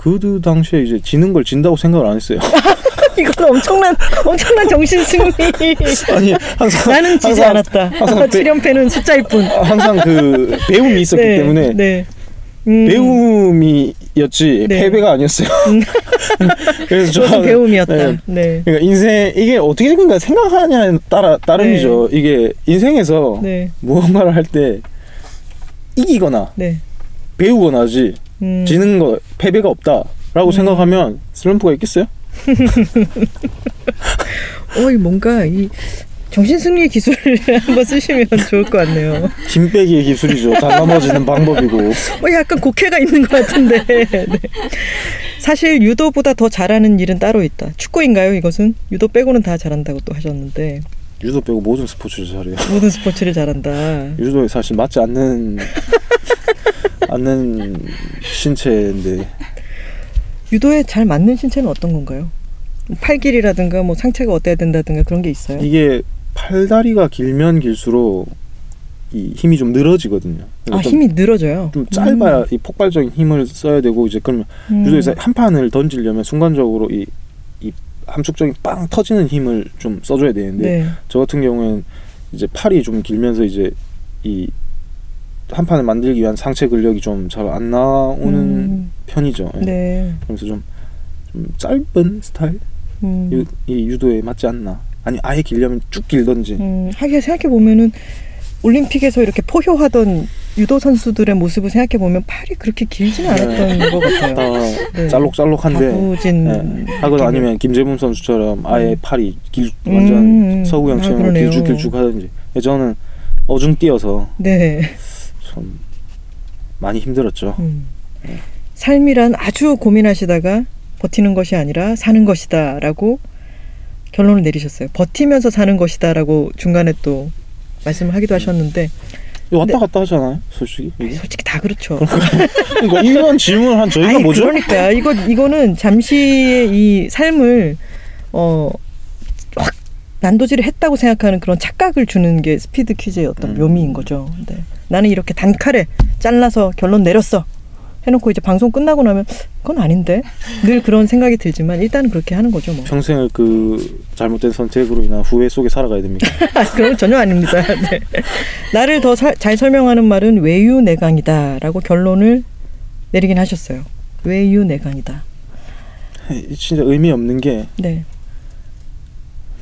그 당시에 이제 지는 걸 진다고 생각을 안 했어요. 이건 엄청난 엄청난 정신 승리. 아니 항상 나는 지지 항상- 않았다. 항상 배- 7연패는 숫자일 뿐. 항상 그 배움이 있었기 네, 때문에 네. 음, 배움이었지 네. 패배가 아니었어요. 그래서 그것은 저는- 배움이었다. 네. 네. 그러니까 인생 이게 어떻게 생각 생각하냐에 따라 따름이죠. 이게 인생에서 네. 무언가를 할 때 이기거나 네. 배우거나지 음, 지는 거 패배가 없다라고 생각하면 슬럼프가 있겠어요? 어이 뭔가 이 정신 승리 기술을 한번 쓰시면 좋을 것 같네요. 힘 빼기의 기술이죠. 잘 넘어지는 방법이고. 어 약간 곡해가 있는 것 같은데. 네. 사실 유도보다 더 잘하는 일은 따로 있다. 축구인가요? 이것은 유도 빼고는 다 잘한다고 또 하셨는데 유도 빼고 모든 스포츠를 잘해요. 모든 스포츠를 잘한다. 유도에 사실 맞지 않는 않는 신체인데 유도에 잘 맞는 신체는 어떤 건가요? 팔 길이라든가 뭐 상체가 어때야 된다든가 그런 게 있어요. 이게 팔다리가 길면 길수록 이 힘이 좀 늘어지거든요. 아 그러니까 좀, 힘이 늘어져요. 좀 짧아야 이 폭발적인 힘을 써야 되고 이제 그러면 음. 유도에서 한 판을 던지려면 순간적으로 이, 이 함축적인 빵 터지는 힘을 좀 써줘야 되는데 네. 저 같은 경우에는 이제 팔이 좀 길면서 이제 이 한 판을 만들기 위한 상체 근력이 좀 잘 안 나오는 음, 편이죠. 예. 네. 그래서 좀, 좀 짧은 스타일 음. 유, 이 유도에 맞지 않나. 아니 아예 길려면 쭉 길던지. 음, 하긴 생각해 보면은 올림픽에서 이렇게 포효하던 유도 선수들의 모습을 생각해 보면 팔이 그렇게 길지는 않았던 것 같아요. 다 네. 짤록짤록한데 가부진 예. 하거나 느낌의- 아니면 김재범 선수처럼 아예 음. 팔이 길 음, 완전 음. 서구형처럼 아, 그러네요. 길쭉길쭉 하든지 예, 저는 어중 뛰어서 네. 좀 많이 힘들었죠. 음. 삶이란 아주 고민하시다가 버티는 것이 아니라 사는 것이다라고 결론을 내리셨어요. 버티면서 사는 것이다라고 중간에 또 말씀을 하기도 하셨는데 왔다 네. 갔다 하잖아요, 솔직히. 이게. 솔직히 다 그렇죠. 그러니까 이런 질문을 한 저희가 아니, 뭐죠? 그러니까 이거 이거는 잠시의 이 삶을 어 확 난도질을 했다고 생각하는 그런 착각을 주는 게 스피드 퀴즈의 어떤 음. 묘미인 거죠. 네. 나는 이렇게 단칼에 잘라서 결론 내렸어. 해놓고 이제 방송 끝나고 나면 그건 아닌데 늘 그런 생각이 들지만 일단 그렇게 하는 거죠 뭐. 평생을 그 잘못된 선택으로 인한 후회 속에 살아가야 됩니까? 그건 전혀 아닙니다. 네. 나를 더 잘 설명하는 말은 외유내강이다라고 결론을 내리긴 하셨어요. 외유내강이다. 진짜 의미 없는 게 네.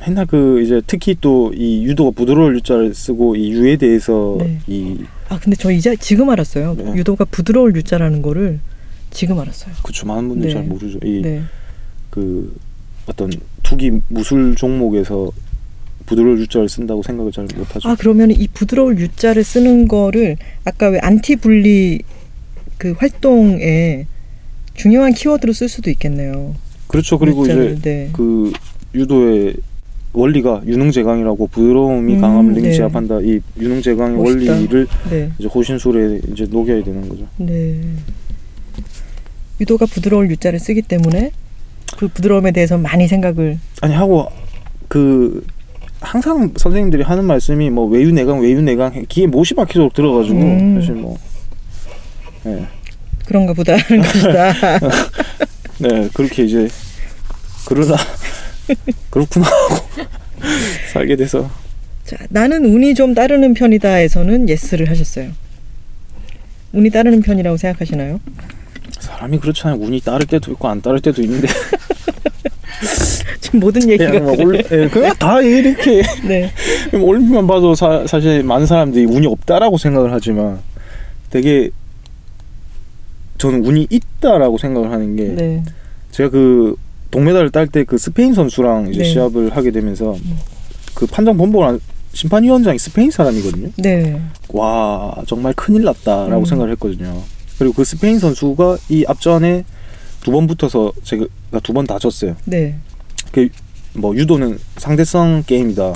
맨날 그 이제 특히 또 이 유도가 부드러울 유자를 쓰고 이 유에 대해서 네. 이아 근데 저 이제 지금 알았어요. 네. 유도가 부드러울 유자라는 거를 지금 알았어요. 그쵸 많은 분들이 네. 잘 모르죠. 이 네. 그 어떤 투기 무술 종목에서 부드러울 유자를 쓴다고 생각을 잘 못하죠. 아 그러면 이 부드러울 유자를 쓰는 거를 아까 왜 anti-bully 그 활동에 중요한 키워드로 쓸 수도 있겠네요. 그렇죠. 그리고 유자를, 이제 네. 그 유도의 원리가 유능제강이라고 부드러움이 음, 강함을 능히 네. 이 유능제강의 멋있다. 원리를 네. 이제 호신술에 이제 녹여야 되는 거죠. 네. 유도가 부드러울 유자를 쓰기 때문에 그 부드러움에 대해서 많이 생각을 아니 하고 그 항상 선생님들이 하는 말씀이 뭐 외유내강 외유내강 귀에 못이 박히도록 들어가지고 음. 사실 뭐 네, 그런가 보다 하는 것이다. 네 그렇게 이제 그러다 그렇구나 하고 살게 돼서 자, 나는 운이 좀 따르는 편이다에서는 예스를 하셨어요. 운이 따르는 편이라고 생각하시나요? 사람이 그렇잖아요 운이 따를 때도 있고 안 따를 때도 있는데 지금 모든 얘기가 그냥 뭐 그래. 올리, 예, 그냥 다 이렇게 네. 올림픽만 봐도 사, 사실 많은 사람들이 운이 없다라고 생각을 하지만 되게 저는 운이 있다라고 생각을 하는 게 네. 제가 그 동메달을 딸 때 그 스페인 선수랑 이제 네. 시합을 하게 되면서 그 판정 한 심판위원장이 스페인 사람이거든요. 네. 와 정말 큰일 났다라고 음. 생각을 했거든요. 그리고 그 스페인 선수가 이 앞전에 두 번 붙어서 제가 두 번 다졌어요. 네. 그뭐 유도는 상대성 게임이다.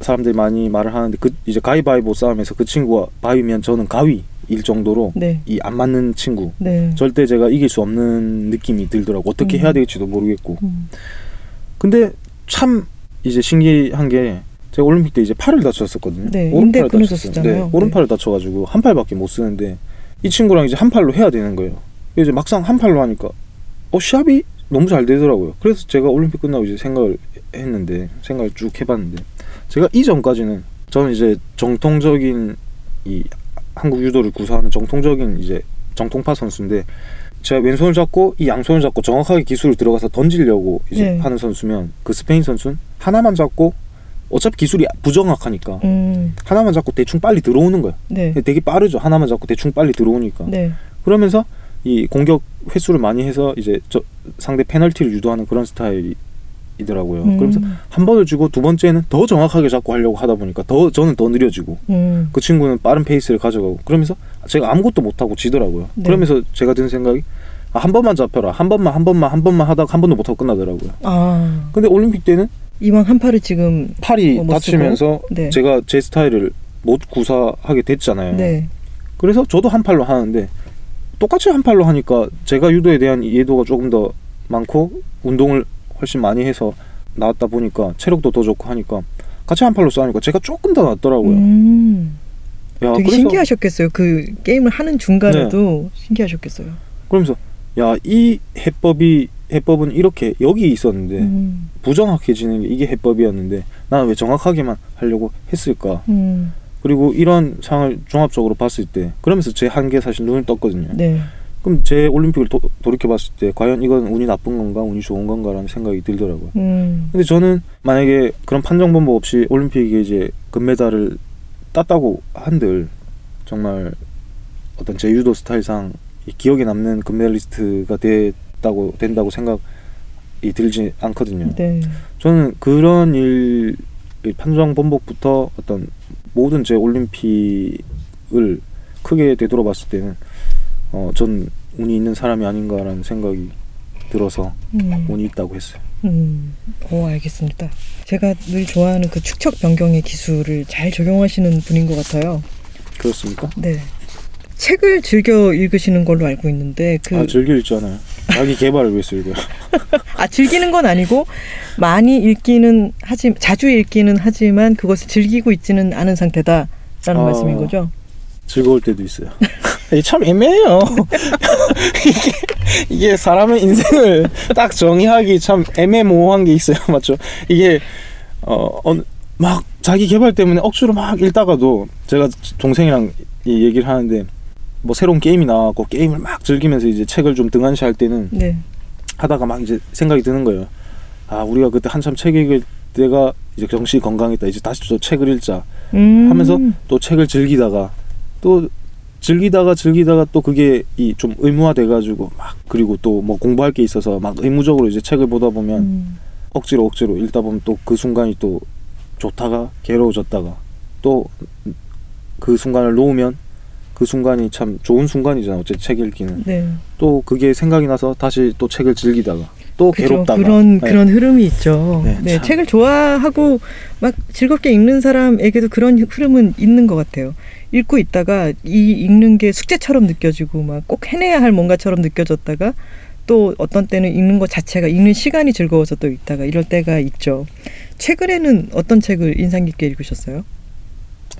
사람들이 많이 말을 하는데 그 이제 가위바위보 싸움에서 그 친구가 바위면 저는 가위 일 정도로 네. 이안 맞는 친구. 네. 절대 제가 이길 수 없는 느낌이 들더라고. 어떻게 음. 해야 될지도 모르겠고. 음. 근데 참 이제 신기한 게 제가 올림픽 때 이제 팔을 다쳤었거든요. 네, 오른팔을. 끊어졌었잖아요. 네, 네. 오른팔을 다쳐가지고 한 팔밖에 못 쓰는데 이 친구랑 이제 한 팔로 해야 되는 거예요. 이제 막상 한 팔로 하니까 어 시합이 너무 잘 되더라고요. 그래서 제가 올림픽 끝나고 이제 생각을 했는데 생각을 쭉 해봤는데 제가 이전까지는 저는 이제 정통적인 이 한국 유도를 구사하는 정통적인 이제 정통파 선수인데 제가 왼손을 잡고 이 양손을 잡고 정확하게 기술을 들어가서 던지려고 이제 네. 하는 선수면 그 스페인 선수는 하나만 잡고 어차피 기술이 부정확하니까 음. 하나만 잡고 대충 빨리 들어오는 거야. 네. 되게 빠르죠. 하나만 잡고 대충 빨리 들어오니까. 네. 그러면서 이 공격 횟수를 많이 해서 이제 저 상대 페널티를 유도하는 그런 스타일이 더라고요. 음. 그러면서 한 번을 주고 두 번째는 더 정확하게 잡고 하려고 하다 보니까 더 저는 더 느려지고 음. 그 친구는 빠른 페이스를 가져가고 그러면서 제가 아무것도 못 하고 지더라고요. 네. 그러면서 제가 든 생각이 아, 한 번만 잡혀라. 한 번만 한 번만 한 번만 하다가 한 번도 못 하고 끝나더라고요. 아. 근데 올림픽 때는 이왕 한 팔을 지금 팔이 어, 못 다치면서? 네. 제가 제 스타일을 못 구사하게 됐잖아요. 네. 그래서 저도 한 팔로 하는데 똑같이 한 팔로 하니까 제가 유도에 대한 이해도가 조금 더 많고 운동을 훨씬 많이 해서 나왔다 보니까 체력도 더 좋고 하니까 같이 한 팔로 싸우니까 제가 조금 더 낫더라고요. 음. 야, 되게 그래서 신기하셨겠어요. 그 게임을 하는 중간에도 네. 신기하셨겠어요. 그러면서 야 이 해법이 해법은 이렇게 여기 있었는데 음. 부정확해지는 게 이게 해법이었는데 나는 왜 정확하게만 하려고 했을까? 음. 그리고 이런 상황을 종합적으로 봤을 때 그러면서 제 한계 사실 눈을 떴거든요. 네. 그럼 제 올림픽을 도, 돌이켜 봤을 때 과연 이건 운이 나쁜 건가 운이 좋은 건가라는 생각이 들더라고요. 음. 근데 저는 만약에 그런 판정 방법 없이 올림픽에 이제 금메달을 땄다고 한들 정말 어떤 제 유도 스타일상 이 기억에 남는 금메달리스트가 됐다고 된다고 생각이 들지 않거든요. 네. 저는 그런 일, 이 판정 번복부터 어떤 모든 제 올림픽을 크게 되돌아봤을 때는 어, 전 운이 있는 사람이 아닌가라는 생각이 들어서 음. 운이 있다고 했어요. 음. 오, 알겠습니다. 제가 늘 좋아하는 그 축척 변경의 기술을 잘 적용하시는 분인 것 같아요. 그렇습니까? 네. 책을 즐겨 읽으시는 걸로 알고 있는데 그 아 즐겨 읽잖아요. 자기 개발을 위해서 읽어요. 아 즐기는 건 아니고 많이 읽기는 하지 자주 읽기는 하지만 그것을 즐기고 있지는 않은 상태다라는 아. 말씀인 거죠. 즐거울 때도 있어요. 이게 참 애매해요. 이게, 이게 사람의 인생을 딱 정의하기 참 애매모호한 게 있어요. 맞죠? 이게 어, 어느- 막 자기 개발 때문에 억지로 막 읽다가도 제가 동생이랑 이 얘기를 하는데 뭐 새로운 게임이 나왔고 게임을 막 즐기면서 이제 책을 좀 등한시 할 때는 네. 하다가 막 이제 생각이 드는 거예요. 아 우리가 그때 한참 책 읽을 때가 이제 정신이 건강했다. 이제 다시 또 책을 읽자. 음. 하면서 또 책을 즐기다가 또 즐기다가 즐기다가 또 그게 이 좀 의무화 돼 가지고 막 그리고 또 뭐 공부할 게 있어서 막 의무적으로 이제 책을 보다 보면 음. 억지로 억지로 읽다 보면 또 그 순간이 또 좋다가 괴로워졌다가 또 그 순간을 놓으면 그 순간이 참 좋은 순간이잖아 어째 책 읽기는 네. 또 그게 생각이 나서 다시 또 책을 즐기다가 또 그죠. 괴롭다가 그런 네. 그런 흐름이 있죠. 네, 네, 참. 책을 좋아하고 막 즐겁게 읽는 사람에게도 그런 흐름은 있는 것 같아요. 읽고 있다가 이 읽는 게 숙제처럼 느껴지고 막 꼭 해내야 할 뭔가처럼 느껴졌다가 또 어떤 때는 읽는 것 자체가 읽는 시간이 즐거워서 또 읽다가 이럴 때가 있죠. 최근에는 어떤 책을 인상 깊게 읽으셨어요?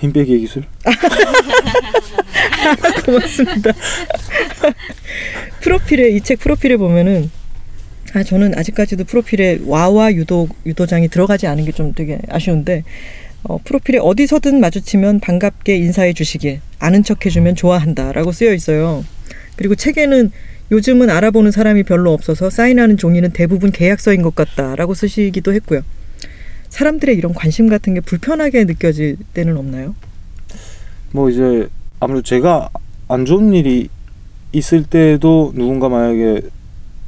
힘 빼기 기술. 고맙습니다. 프로필에 이 책 프로필에 보면은 아 저는 아직까지도 프로필에 와와 유도 유도장이 들어가지 않은 게 좀 되게 아쉬운데 어, 프로필에 어디서든 마주치면 반갑게 인사해 주시길 아는 척 해주면 좋아한다라고 쓰여 있어요. 그리고 책에는 요즘은 알아보는 사람이 별로 없어서 사인하는 종이는 대부분 계약서인 것 같다라고 쓰시기도 했고요. 사람들의 이런 관심 같은 게 불편하게 느껴질 때는 없나요? 뭐 이제 아무래도 제가 안 좋은 일이 있을 때도 누군가 만약에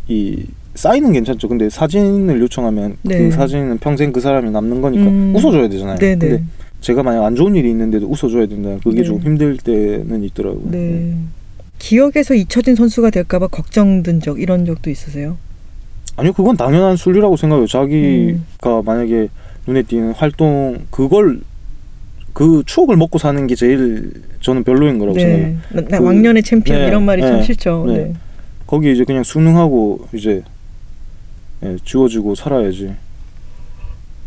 이 사인은 괜찮죠. 근데 사진을 요청하면 네. 그 사진은 평생 그 사람이 남는 거니까 음. 웃어줘야 되잖아요. 네네. 근데 제가 만약 안 좋은 일이 있는데도 웃어줘야 된다. 그게 네. 좀 힘들 때는 있더라고요. 네. 기억에서 잊혀진 선수가 될까봐 걱정된 적 이런 적도 있으세요? 아니요, 그건 당연한 순리라고 생각해요. 자기가 음. 만약에 눈에 띄는 활동 그걸 그 추억을 먹고 사는 게 제일 저는 별로인 거라고 생각해요. 나, 나 그- 왕년의 챔피언 네, 이런 말이 참 네, 싫죠. 네. 네. 거기에 이제 그냥 순응하고 이제 예, 지워지고 살아야지.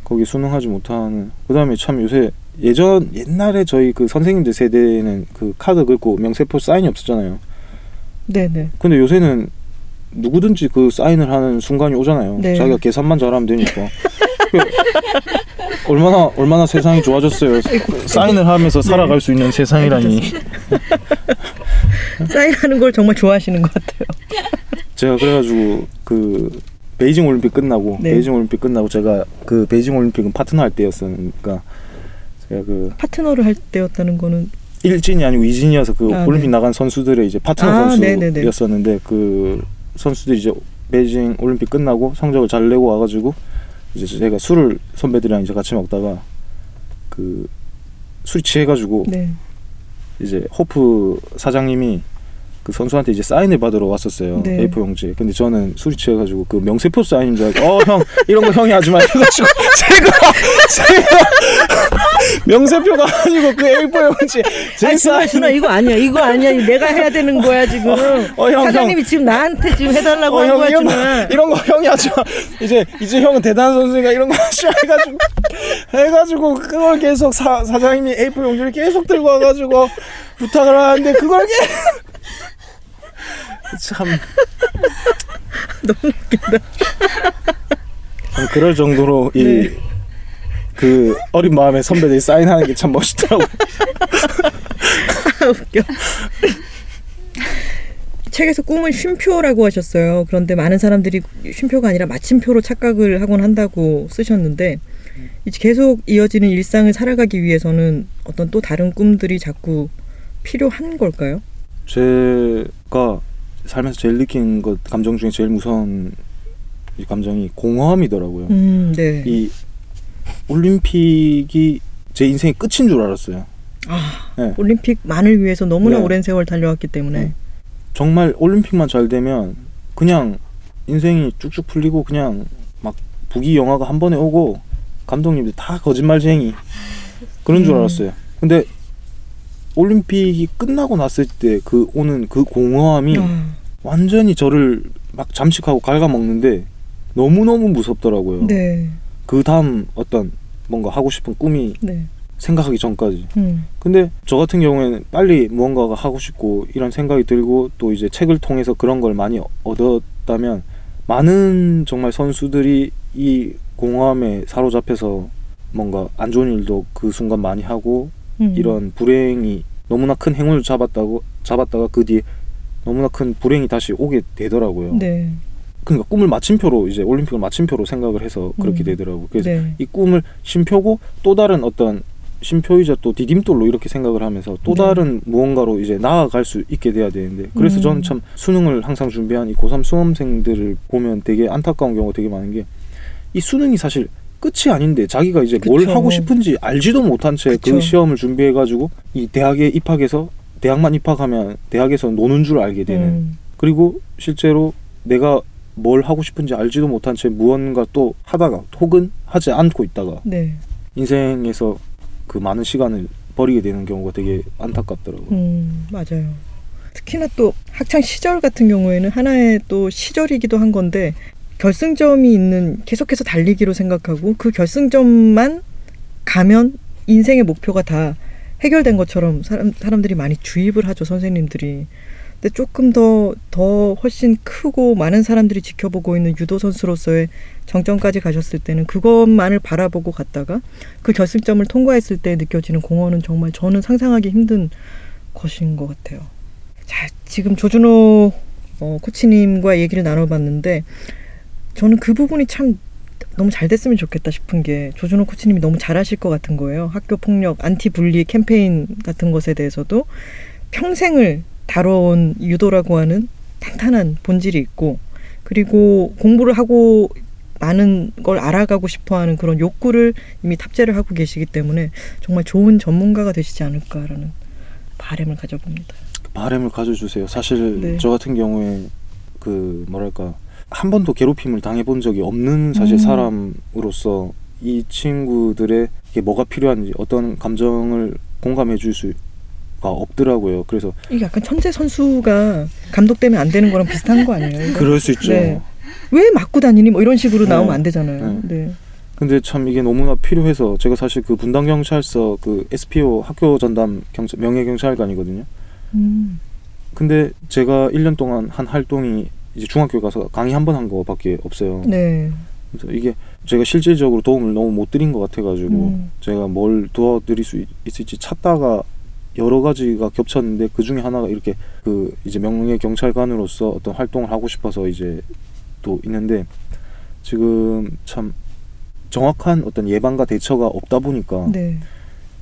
거기 순응하지 못하는. 그 다음에 참 요새 예전 옛날에 저희 그 선생님들 세대는 그 카드 긁고 명세표 사인이 없었잖아요. 네, 네. 근데 요새는 누구든지 그 사인을 하는 순간이 오잖아요. 네. 자기가 계산만 잘하면 되니까. 그 얼마나 얼마나 세상이 좋아졌어요. 사인을 하면서 살아갈 수 있는 세상이라니. 사인하는 걸 정말 좋아하시는 것 같아요. 제가 그래가지고 그 베이징 올림픽 끝나고 네. 베이징 올림픽 끝나고 제가 그 베이징 올림픽은 파트너 할 때였으니까 제가 그 파트너를 할 때였다는 거는 일진이 아니고 이진이어서 그 아, 올림픽 네. 나간 선수들의 이제 파트너 아. 선수였었는데 그 선수들이 이제 베이징 올림픽 끝나고 성적을 잘 내고 와가지고 이제 제가 술을 선배들이랑 이제 같이 먹다가 그 술이 취해가지고 네. 이제 호프 사장님이 그 선수한테 이제 사인을 받으러 왔었어요. 네. A4 용지. 근데 저는 술이 취해가지고 그 명세표 사인인 줄 알고 어 형 이런 거 형이 하지 마 해가지고 제가 제가 명세표가 아니고 그 A4 용지 제 아니, 사인 준아, 이거 아니야. 이거 아니야. 내가 해야 되는 거야, 지금. 어, 형, 사장님이 지금 나한테 지금 해달라고 어, 한 형 거야, 이런. 거 이런 거 형이 하지 마. 이제 이제 형은 대단한 선수니까 이런 거 하지 마 해가지고 해가지고 그걸 계속 사 사장님이 A4 용지를 계속 들고 와가지고 부탁을 하는데 그걸 계 참 너무 웃긴다. 참 그럴 정도로 네. 이그 어린 마음에 선배들이 사인하는 게 참 멋있더라고. 아, 웃겨. 책에서 꿈을 쉼표라고 하셨어요. 그런데 많은 사람들이 쉼표가 아니라 마침표로 착각을 하곤 한다고 쓰셨는데 이제 계속 이어지는 일상을 살아가기 위해서는 어떤 또 다른 꿈들이 자꾸 필요한 걸까요? 제가 살면서 제일 느낀 것 감정 중에 제일 무서운 이 감정이 공허함이더라고요. 음, 네. 이 올림픽이 제 인생의 끝인 줄 알았어요. 아, 네. 올림픽만을 위해서 너무나 네. 오랜 세월 달려왔기 때문에 네. 정말 올림픽만 잘 되면 그냥 인생이 쭉쭉 풀리고 그냥 막 부기 영화가 한 번에 오고 감독님들 다 거짓말쟁이 그런 줄 음. 알았어요. 근데 올림픽이 끝나고 났을 때 그 오는 그 공허함이 아, 완전히 저를 막 잠식하고 갉아먹는데 너무너무 무섭더라고요. 네, 그 다음 어떤 뭔가 하고 싶은 꿈이 네, 생각하기 전까지. 음, 근데 저 같은 경우에는 빨리 무언가가 하고 싶고 이런 생각이 들고 또 이제 책을 통해서 그런 걸 많이 얻었다면 많은 정말 선수들이 이 공허함에 사로잡혀서 뭔가 안 좋은 일도 그 순간 많이 하고 음. 이런 불행이 너무나 큰 행운을 잡았다고 잡았다가 그 뒤에 너무나 큰 불행이 다시 오게 되더라고요. 네, 그러니까 꿈을 마침표로 이제 올림픽을 마침표로 생각을 해서 그렇게 음. 되더라고. 그래서 네, 이 꿈을 쉼표고 또 다른 어떤 쉼표이자 또 디딤돌로 이렇게 생각을 하면서 또 네. 다른 무언가로 이제 나아갈 수 있게 돼야 되는데 그래서 음. 저는 참 수능을 항상 준비한 이 고3 수험생들을 보면 되게 안타까운 경우가 되게 많은 게 이 수능이 사실 끝이 아닌데 자기가 이제 뭘 그쵸. 하고 싶은지 알지도 못한 채. 그 시험을 준비해 가지고 이 대학에 입학해서 대학만 입학하면 대학에서 노는 줄 알게 되는 음, 그리고 실제로 내가 뭘 하고 싶은지 알지도 못한 채 무언가 또 하다가 혹은 하지 않고 있다가 네, 인생에서 그 많은 시간을 버리게 되는 경우가 되게 안타깝더라고요. 음, 맞아요. 특히나 또 학창 시절 같은 경우에는 하나의 또 시절이기도 한 건데 결승점이 있는 계속해서 달리기로 생각하고 그 결승점만 가면 인생의 목표가 다 해결된 것처럼 사람 사람들이 많이 주입을 하죠 선생님들이. 근데 조금 더 더 훨씬 크고 많은 사람들이 지켜보고 있는 유도 선수로서의 정점까지 가셨을 때는 그것만을 바라보고 갔다가 그 결승점을 통과했을 때 느껴지는 공허는 정말 저는 상상하기 힘든 것인 것 같아요. 자, 지금 조준호 어, 코치님과 얘기를 나눠봤는데 저는 그 부분이 참 너무 잘 됐으면 좋겠다 싶은 게 조준호 코치님이 너무 잘하실 것 같은 거예요. 학교 폭력 anti-bully 캠페인 같은 것에 대해서도 평생을 다뤄온 유도라고 하는 탄탄한 본질이 있고 그리고 공부를 하고 많은 걸 알아가고 싶어하는 그런 욕구를 이미 탑재를 하고 계시기 때문에 정말 좋은 전문가가 되시지 않을까라는 바람을 가져봅니다. 바람을 가져주세요. 사실 네. 저 같은 경우에 그 뭐랄까 한 번도 괴롭힘을 당해본 적이 없는 사실 음. 사람으로서 이 친구들의 이게 뭐가 필요한지 어떤 감정을 공감해 줄 수가 없더라고요. 그래서 이게 약간 천재 선수가 감독되면 안 되는 거랑 비슷한 거 아니에요? 그럴 수 있죠. 네. 왜 맞고 다니니? 뭐 이런 식으로 네. 나오면 안 되잖아요. 네. 근데 참 이게 너무나 필요해서 제가 사실 그 분당 경찰서 그 SPO 학교 전담 경찰 명예 경찰관이거든요. 음. 근데 제가 1년 동안 한 활동이 이제 중학교 가서 강의 한 번 한 거밖에 없어요. 네. 그래서 이게 제가 실질적으로 도움을 너무 못 드린 것 같아가지고 음. 제가 뭘 도와드릴 수 있- 있을지 찾다가 여러 가지가 겹쳤는데 그 중에 하나가 이렇게 그 이제 명예 경찰관으로서 어떤 활동을 하고 싶어서 이제 또 있는데 지금 참 정확한 어떤 예방과 대처가 없다 보니까 네.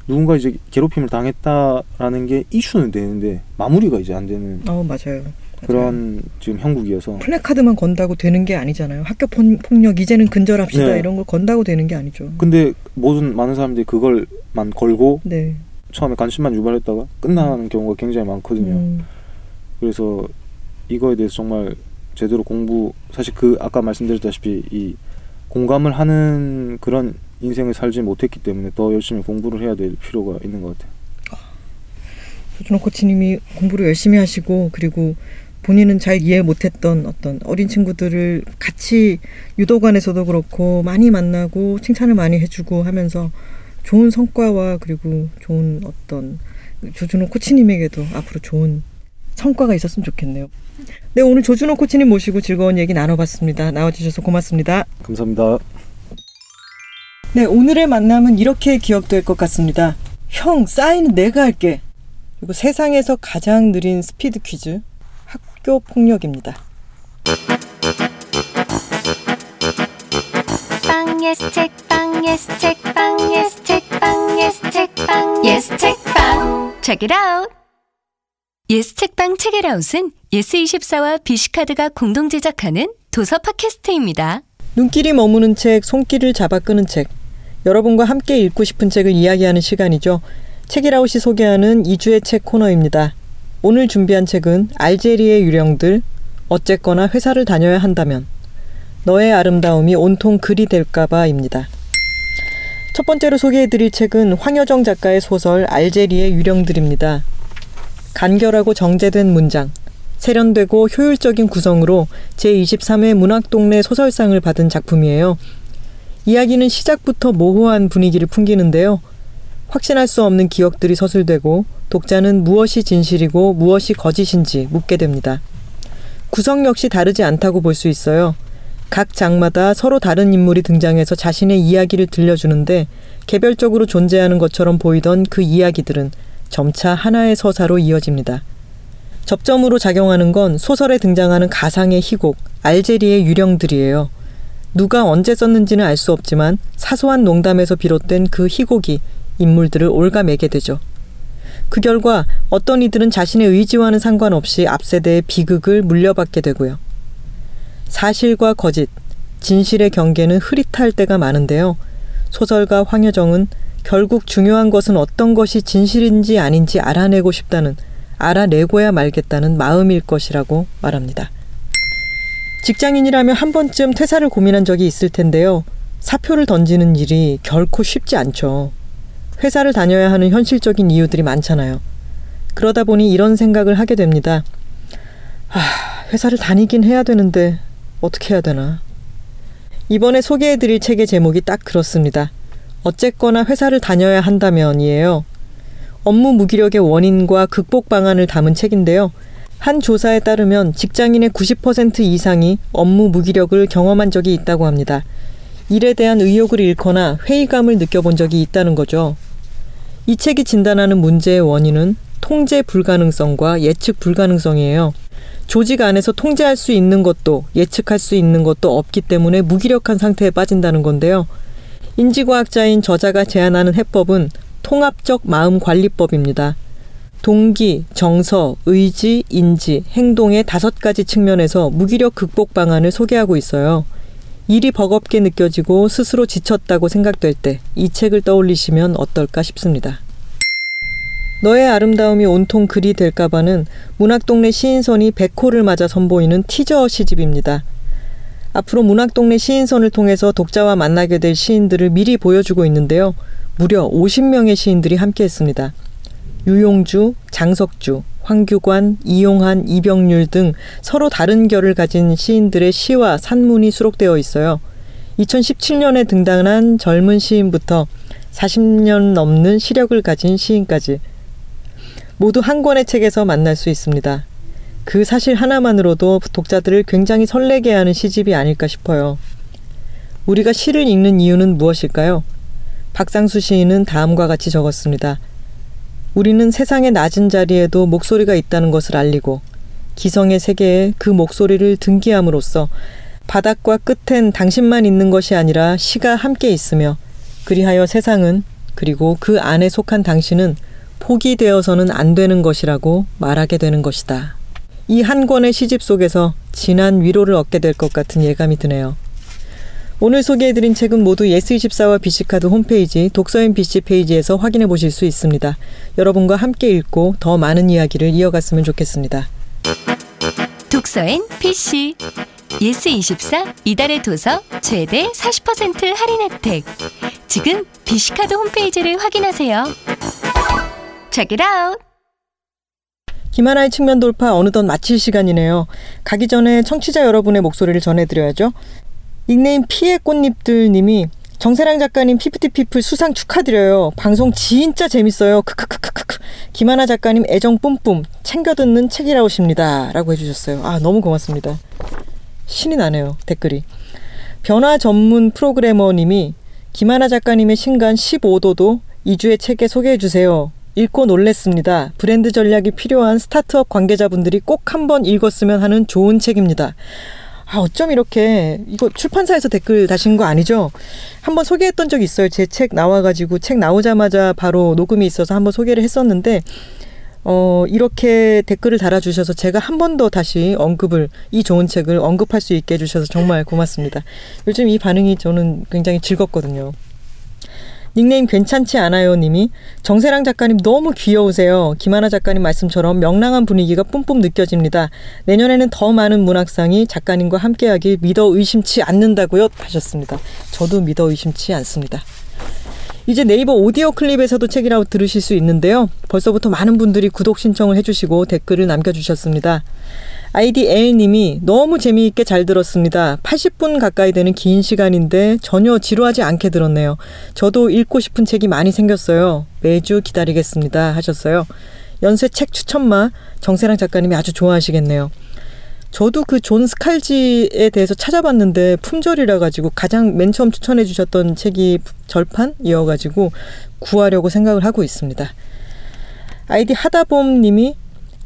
누군가 이제 괴롭힘을 당했다라는 게 이슈는 되는데 마무리가 이제 안 되는 어 맞아요. 그런 지금 형국이어서 플래카드만 건다고 되는 게 아니잖아요. 학교 폭- 폭력 이제는 근절합시다 네. 이런 걸 건다고 되는 게 아니죠. 근데 모든 많은 사람들이 그걸만 걸고 네. 처음에 관심만 유발했다가 끝나는 경우가 굉장히 많거든요. 음, 그래서 이거에 대해서 정말 제대로 공부 사실 그 아까 말씀드렸다시피 이 공감을 하는 그런 인생을 살지 못했기 때문에 더 열심히 공부를 해야 될 필요가 있는 것 같아요. 조준호 코치님이 공부를 열심히 하시고 그리고 본인은 잘 이해 못했던 어떤 어린 친구들을 같이 유도관에서도 그렇고 많이 만나고 칭찬을 많이 해주고 하면서 좋은 성과와 그리고 좋은 어떤 조준호 코치님에게도 앞으로 좋은 성과가 있었으면 좋겠네요. 네 오늘 조준호 코치님 모시고 즐거운 얘기 나눠봤습니다. 나와주셔서 고맙습니다. 감사합니다. 네, 오늘의 만남은 이렇게 기억될 것 같습니다. 형, 사인은 내가 할게. 그리고 세상에서 가장 느린 스피드 퀴즈. 학교 폭력입니다. 빵 예스 책빵 예스 책빵 예스 책빵 예스 책빵 예스 책빵 Check it out. 예스 책빵 책이라웃은 예스 24와 비시카드가 공동 제작하는 도서 팟캐스트입니다. 눈길이 머무는 책, 손길을 잡아 끄는 책. 여러분과 함께 읽고 싶은 책을 이야기하는 시간이죠. 책이라웃이 소개하는 2주의 책 코너입니다. 오늘 준비한 책은 알제리의 유령들, 어쨌거나 회사를 다녀야 한다면, 너의 아름다움이 온통 글이 될까봐입니다. 첫 번째로 소개해드릴 책은 황여정 작가의 소설 알제리의 유령들입니다. 간결하고 정제된 문장, 세련되고 효율적인 구성으로 제23회 문학동네 소설상을 받은 작품이에요. 이야기는 시작부터 모호한 분위기를 풍기는데요. 확신할 수 없는 기억들이 서술되고 독자는 무엇이 진실이고 무엇이 거짓인지 묻게 됩니다. 구성 역시 다르지 않다고 볼 수 있어요. 각 장마다 서로 다른 인물이 등장해서 자신의 이야기를 들려주는데 개별적으로 존재하는 것처럼 보이던 그 이야기들은 점차 하나의 서사로 이어집니다. 접점으로 작용하는 건 소설에 등장하는 가상의 희곡, 알제리의 유령들이에요. 누가 언제 썼는지는 알 수 없지만 사소한 농담에서 비롯된 그 희곡이 인물들을 올가매게 되죠. 그 결과 어떤 이들은 자신의 의지와는 상관없이 앞세대의 비극을 물려받게 되고요. 사실과 거짓, 진실의 경계는 흐릿할 때가 많은데요. 소설가 황여정은 결국 중요한 것은 어떤 것이 진실인지 아닌지 알아내고 싶다는 알아내고야 말겠다는 마음일 것이라고 말합니다. 직장인이라면 한 번쯤 퇴사를 고민한 적이 있을 텐데요. 사표를 던지는 일이 결코 쉽지 않죠. 회사를 다녀야 하는 현실적인 이유들이 많잖아요. 그러다 보니 이런 생각을 하게 됩니다. 아, 회사를 다니긴 해야 되는데 어떻게 해야 되나? 이번에 소개해드릴 책의 제목이 딱 그렇습니다. 어쨌거나 회사를 다녀야 한다면이에요. 업무 무기력의 원인과 극복 방안을 담은 책인데요. 한 조사에 따르면 직장인의 90% 이상이 업무 무기력을 경험한 적이 있다고 합니다. 일에 대한 의욕을 잃거나 회의감을 느껴본 적이 있다는 거죠. 이 책이 진단하는 문제의 원인은 통제 불가능성과 예측 불가능성이에요. 조직 안에서 통제할 수 있는 것도 예측할 수 있는 것도 없기 때문에 무기력한 상태에 빠진다는 건데요. 인지과학자인 저자가 제안하는 해법은 통합적 마음 관리법입니다. 동기, 정서, 의지, 인지, 행동의 다섯 가지 측면에서 무기력 극복 방안을 소개하고 있어요. 일이 버겁게 느껴지고 스스로 지쳤다고 생각될 때 이 책을 떠올리시면 어떨까 싶습니다. 너의 아름다움이 온통 글이 될까봐는 문학동네 시인선이 백호를 맞아 선보이는 티저 시집입니다. 앞으로 문학동네 시인선을 통해서 독자와 만나게 될 시인들을 미리 보여주고 있는데요. 무려 50명의 시인들이 함께했습니다. 유용주, 장석주, 황규관, 이용한, 이병률 등 서로 다른 결을 가진 시인들의 시와 산문이 수록되어 있어요. 2017년에 등단한 젊은 시인부터 40년 넘는 시력을 가진 시인까지 모두 한 권의 책에서 만날 수 있습니다. 그 사실 하나만으로도 독자들을 굉장히 설레게 하는 시집이 아닐까 싶어요. 우리가 시를 읽는 이유는 무엇일까요? 박상수 시인은 다음과 같이 적었습니다. 우리는 세상의 낮은 자리에도 목소리가 있다는 것을 알리고 기성의 세계에 그 목소리를 등기함으로써 바닥과 끝엔 당신만 있는 것이 아니라 시가 함께 있으며 그리하여 세상은 그리고 그 안에 속한 당신은 포기되어서는 안 되는 것이라고 말하게 되는 것이다. 이 한 권의 시집 속에서 진한 위로를 얻게 될 것 같은 예감이 드네요. 오늘 소개해드린 책은 모두 예스24와 BC카드 홈페이지 독서인 BC 페이지에서 확인해 보실 수 있습니다. 여러분과 함께 읽고 더 많은 이야기를 이어갔으면 좋겠습니다. 독서엔 BC 예스24 이달의 도서 최대 40% 할인 혜택 지금 비시카드 홈페이지를 확인하세요. Check it out. 김하나의 측면 돌파 어느덧 마칠 시간이네요. 가기 전에 청취자 여러분의 목소리를 전해드려야죠. 닉네임 피의 꽃잎들 님이 정세랑 작가님 피프티피플 수상 축하드려요. 방송 진짜 재밌어요. 크크크크크. 김하나 작가님 애정 뿜뿜 챙겨 듣는 책이라오십니다. 라고 해주셨어요. 아 너무 고맙습니다. 신이 나네요 댓글이. 변화 전문 프로그래머님이 김하나 작가님의 신간 15도도 2주의 책에 소개해 주세요. 읽고 놀랬습니다. 브랜드 전략이 필요한 스타트업 관계자분들이 꼭 한번 읽었으면 하는 좋은 책입니다. 아, 어쩜 이렇게 이거 출판사에서 댓글 다신 거 아니죠? 한번 소개했던 적이 있어요. 제 책 나와가지고 책 나오자마자 바로 녹음이 있어서 한번 소개를 했었는데 어, 이렇게 댓글을 달아주셔서 제가 한 번 더 다시 언급을, 이 좋은 책을 언급할 수 있게 해주셔서 정말 고맙습니다. 요즘 이 반응이 저는 굉장히 즐겁거든요. 닉네임 괜찮지 않아요 님이 정세랑 작가님 너무 귀여우세요. 김하나 작가님 말씀처럼 명랑한 분위기가 뿜뿜 느껴집니다. 내년에는 더 많은 문학상이 작가님과 함께하길 믿어 의심치 않는다고요 하셨습니다. 저도 믿어 의심치 않습니다. 이제 네이버 오디오 클립에서도 책이라고 들으실 수 있는데요. 벌써부터 많은 분들이 구독 신청을 해주시고 댓글을 남겨주셨습니다. 아이디 L님이 너무 재미있게 잘 들었습니다. 80분 가까이 되는 긴 시간인데 전혀 지루하지 않게 들었네요. 저도 읽고 싶은 책이 많이 생겼어요. 매주 기다리겠습니다. 하셨어요. 연쇄 책 추천마 정세랑 작가님이 아주 좋아하시겠네요. 저도 그 존 스칼지에 대해서 찾아봤는데 품절이라 가지고 가장 맨 처음 추천해 주셨던 책이 절판이어 가지고 구하려고 생각을 하고 있습니다. 아이디 하다봄 님이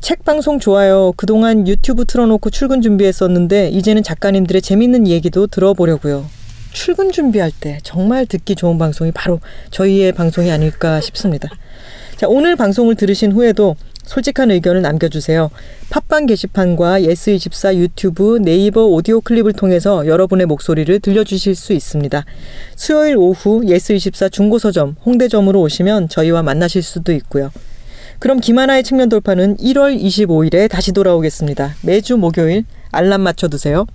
책 방송 좋아요. 그동안 유튜브 틀어놓고 출근 준비했었는데 이제는 작가님들의 재밌는 얘기도 들어보려고요. 출근 준비할 때 정말 듣기 좋은 방송이 바로 저희의 방송이 아닐까 싶습니다. 자, 오늘 방송을 들으신 후에도 솔직한 의견을 남겨주세요. 팟빵 게시판과 예스24 유튜브 네이버 오디오 클립을 통해서 여러분의 목소리를 들려주실 수 있습니다. 수요일 오후 예스24 중고서점 홍대점으로 오시면 저희와 만나실 수도 있고요. 그럼 김하나의 측면 돌파는 1월 25일에 다시 돌아오겠습니다. 매주 목요일 알람 맞춰두세요.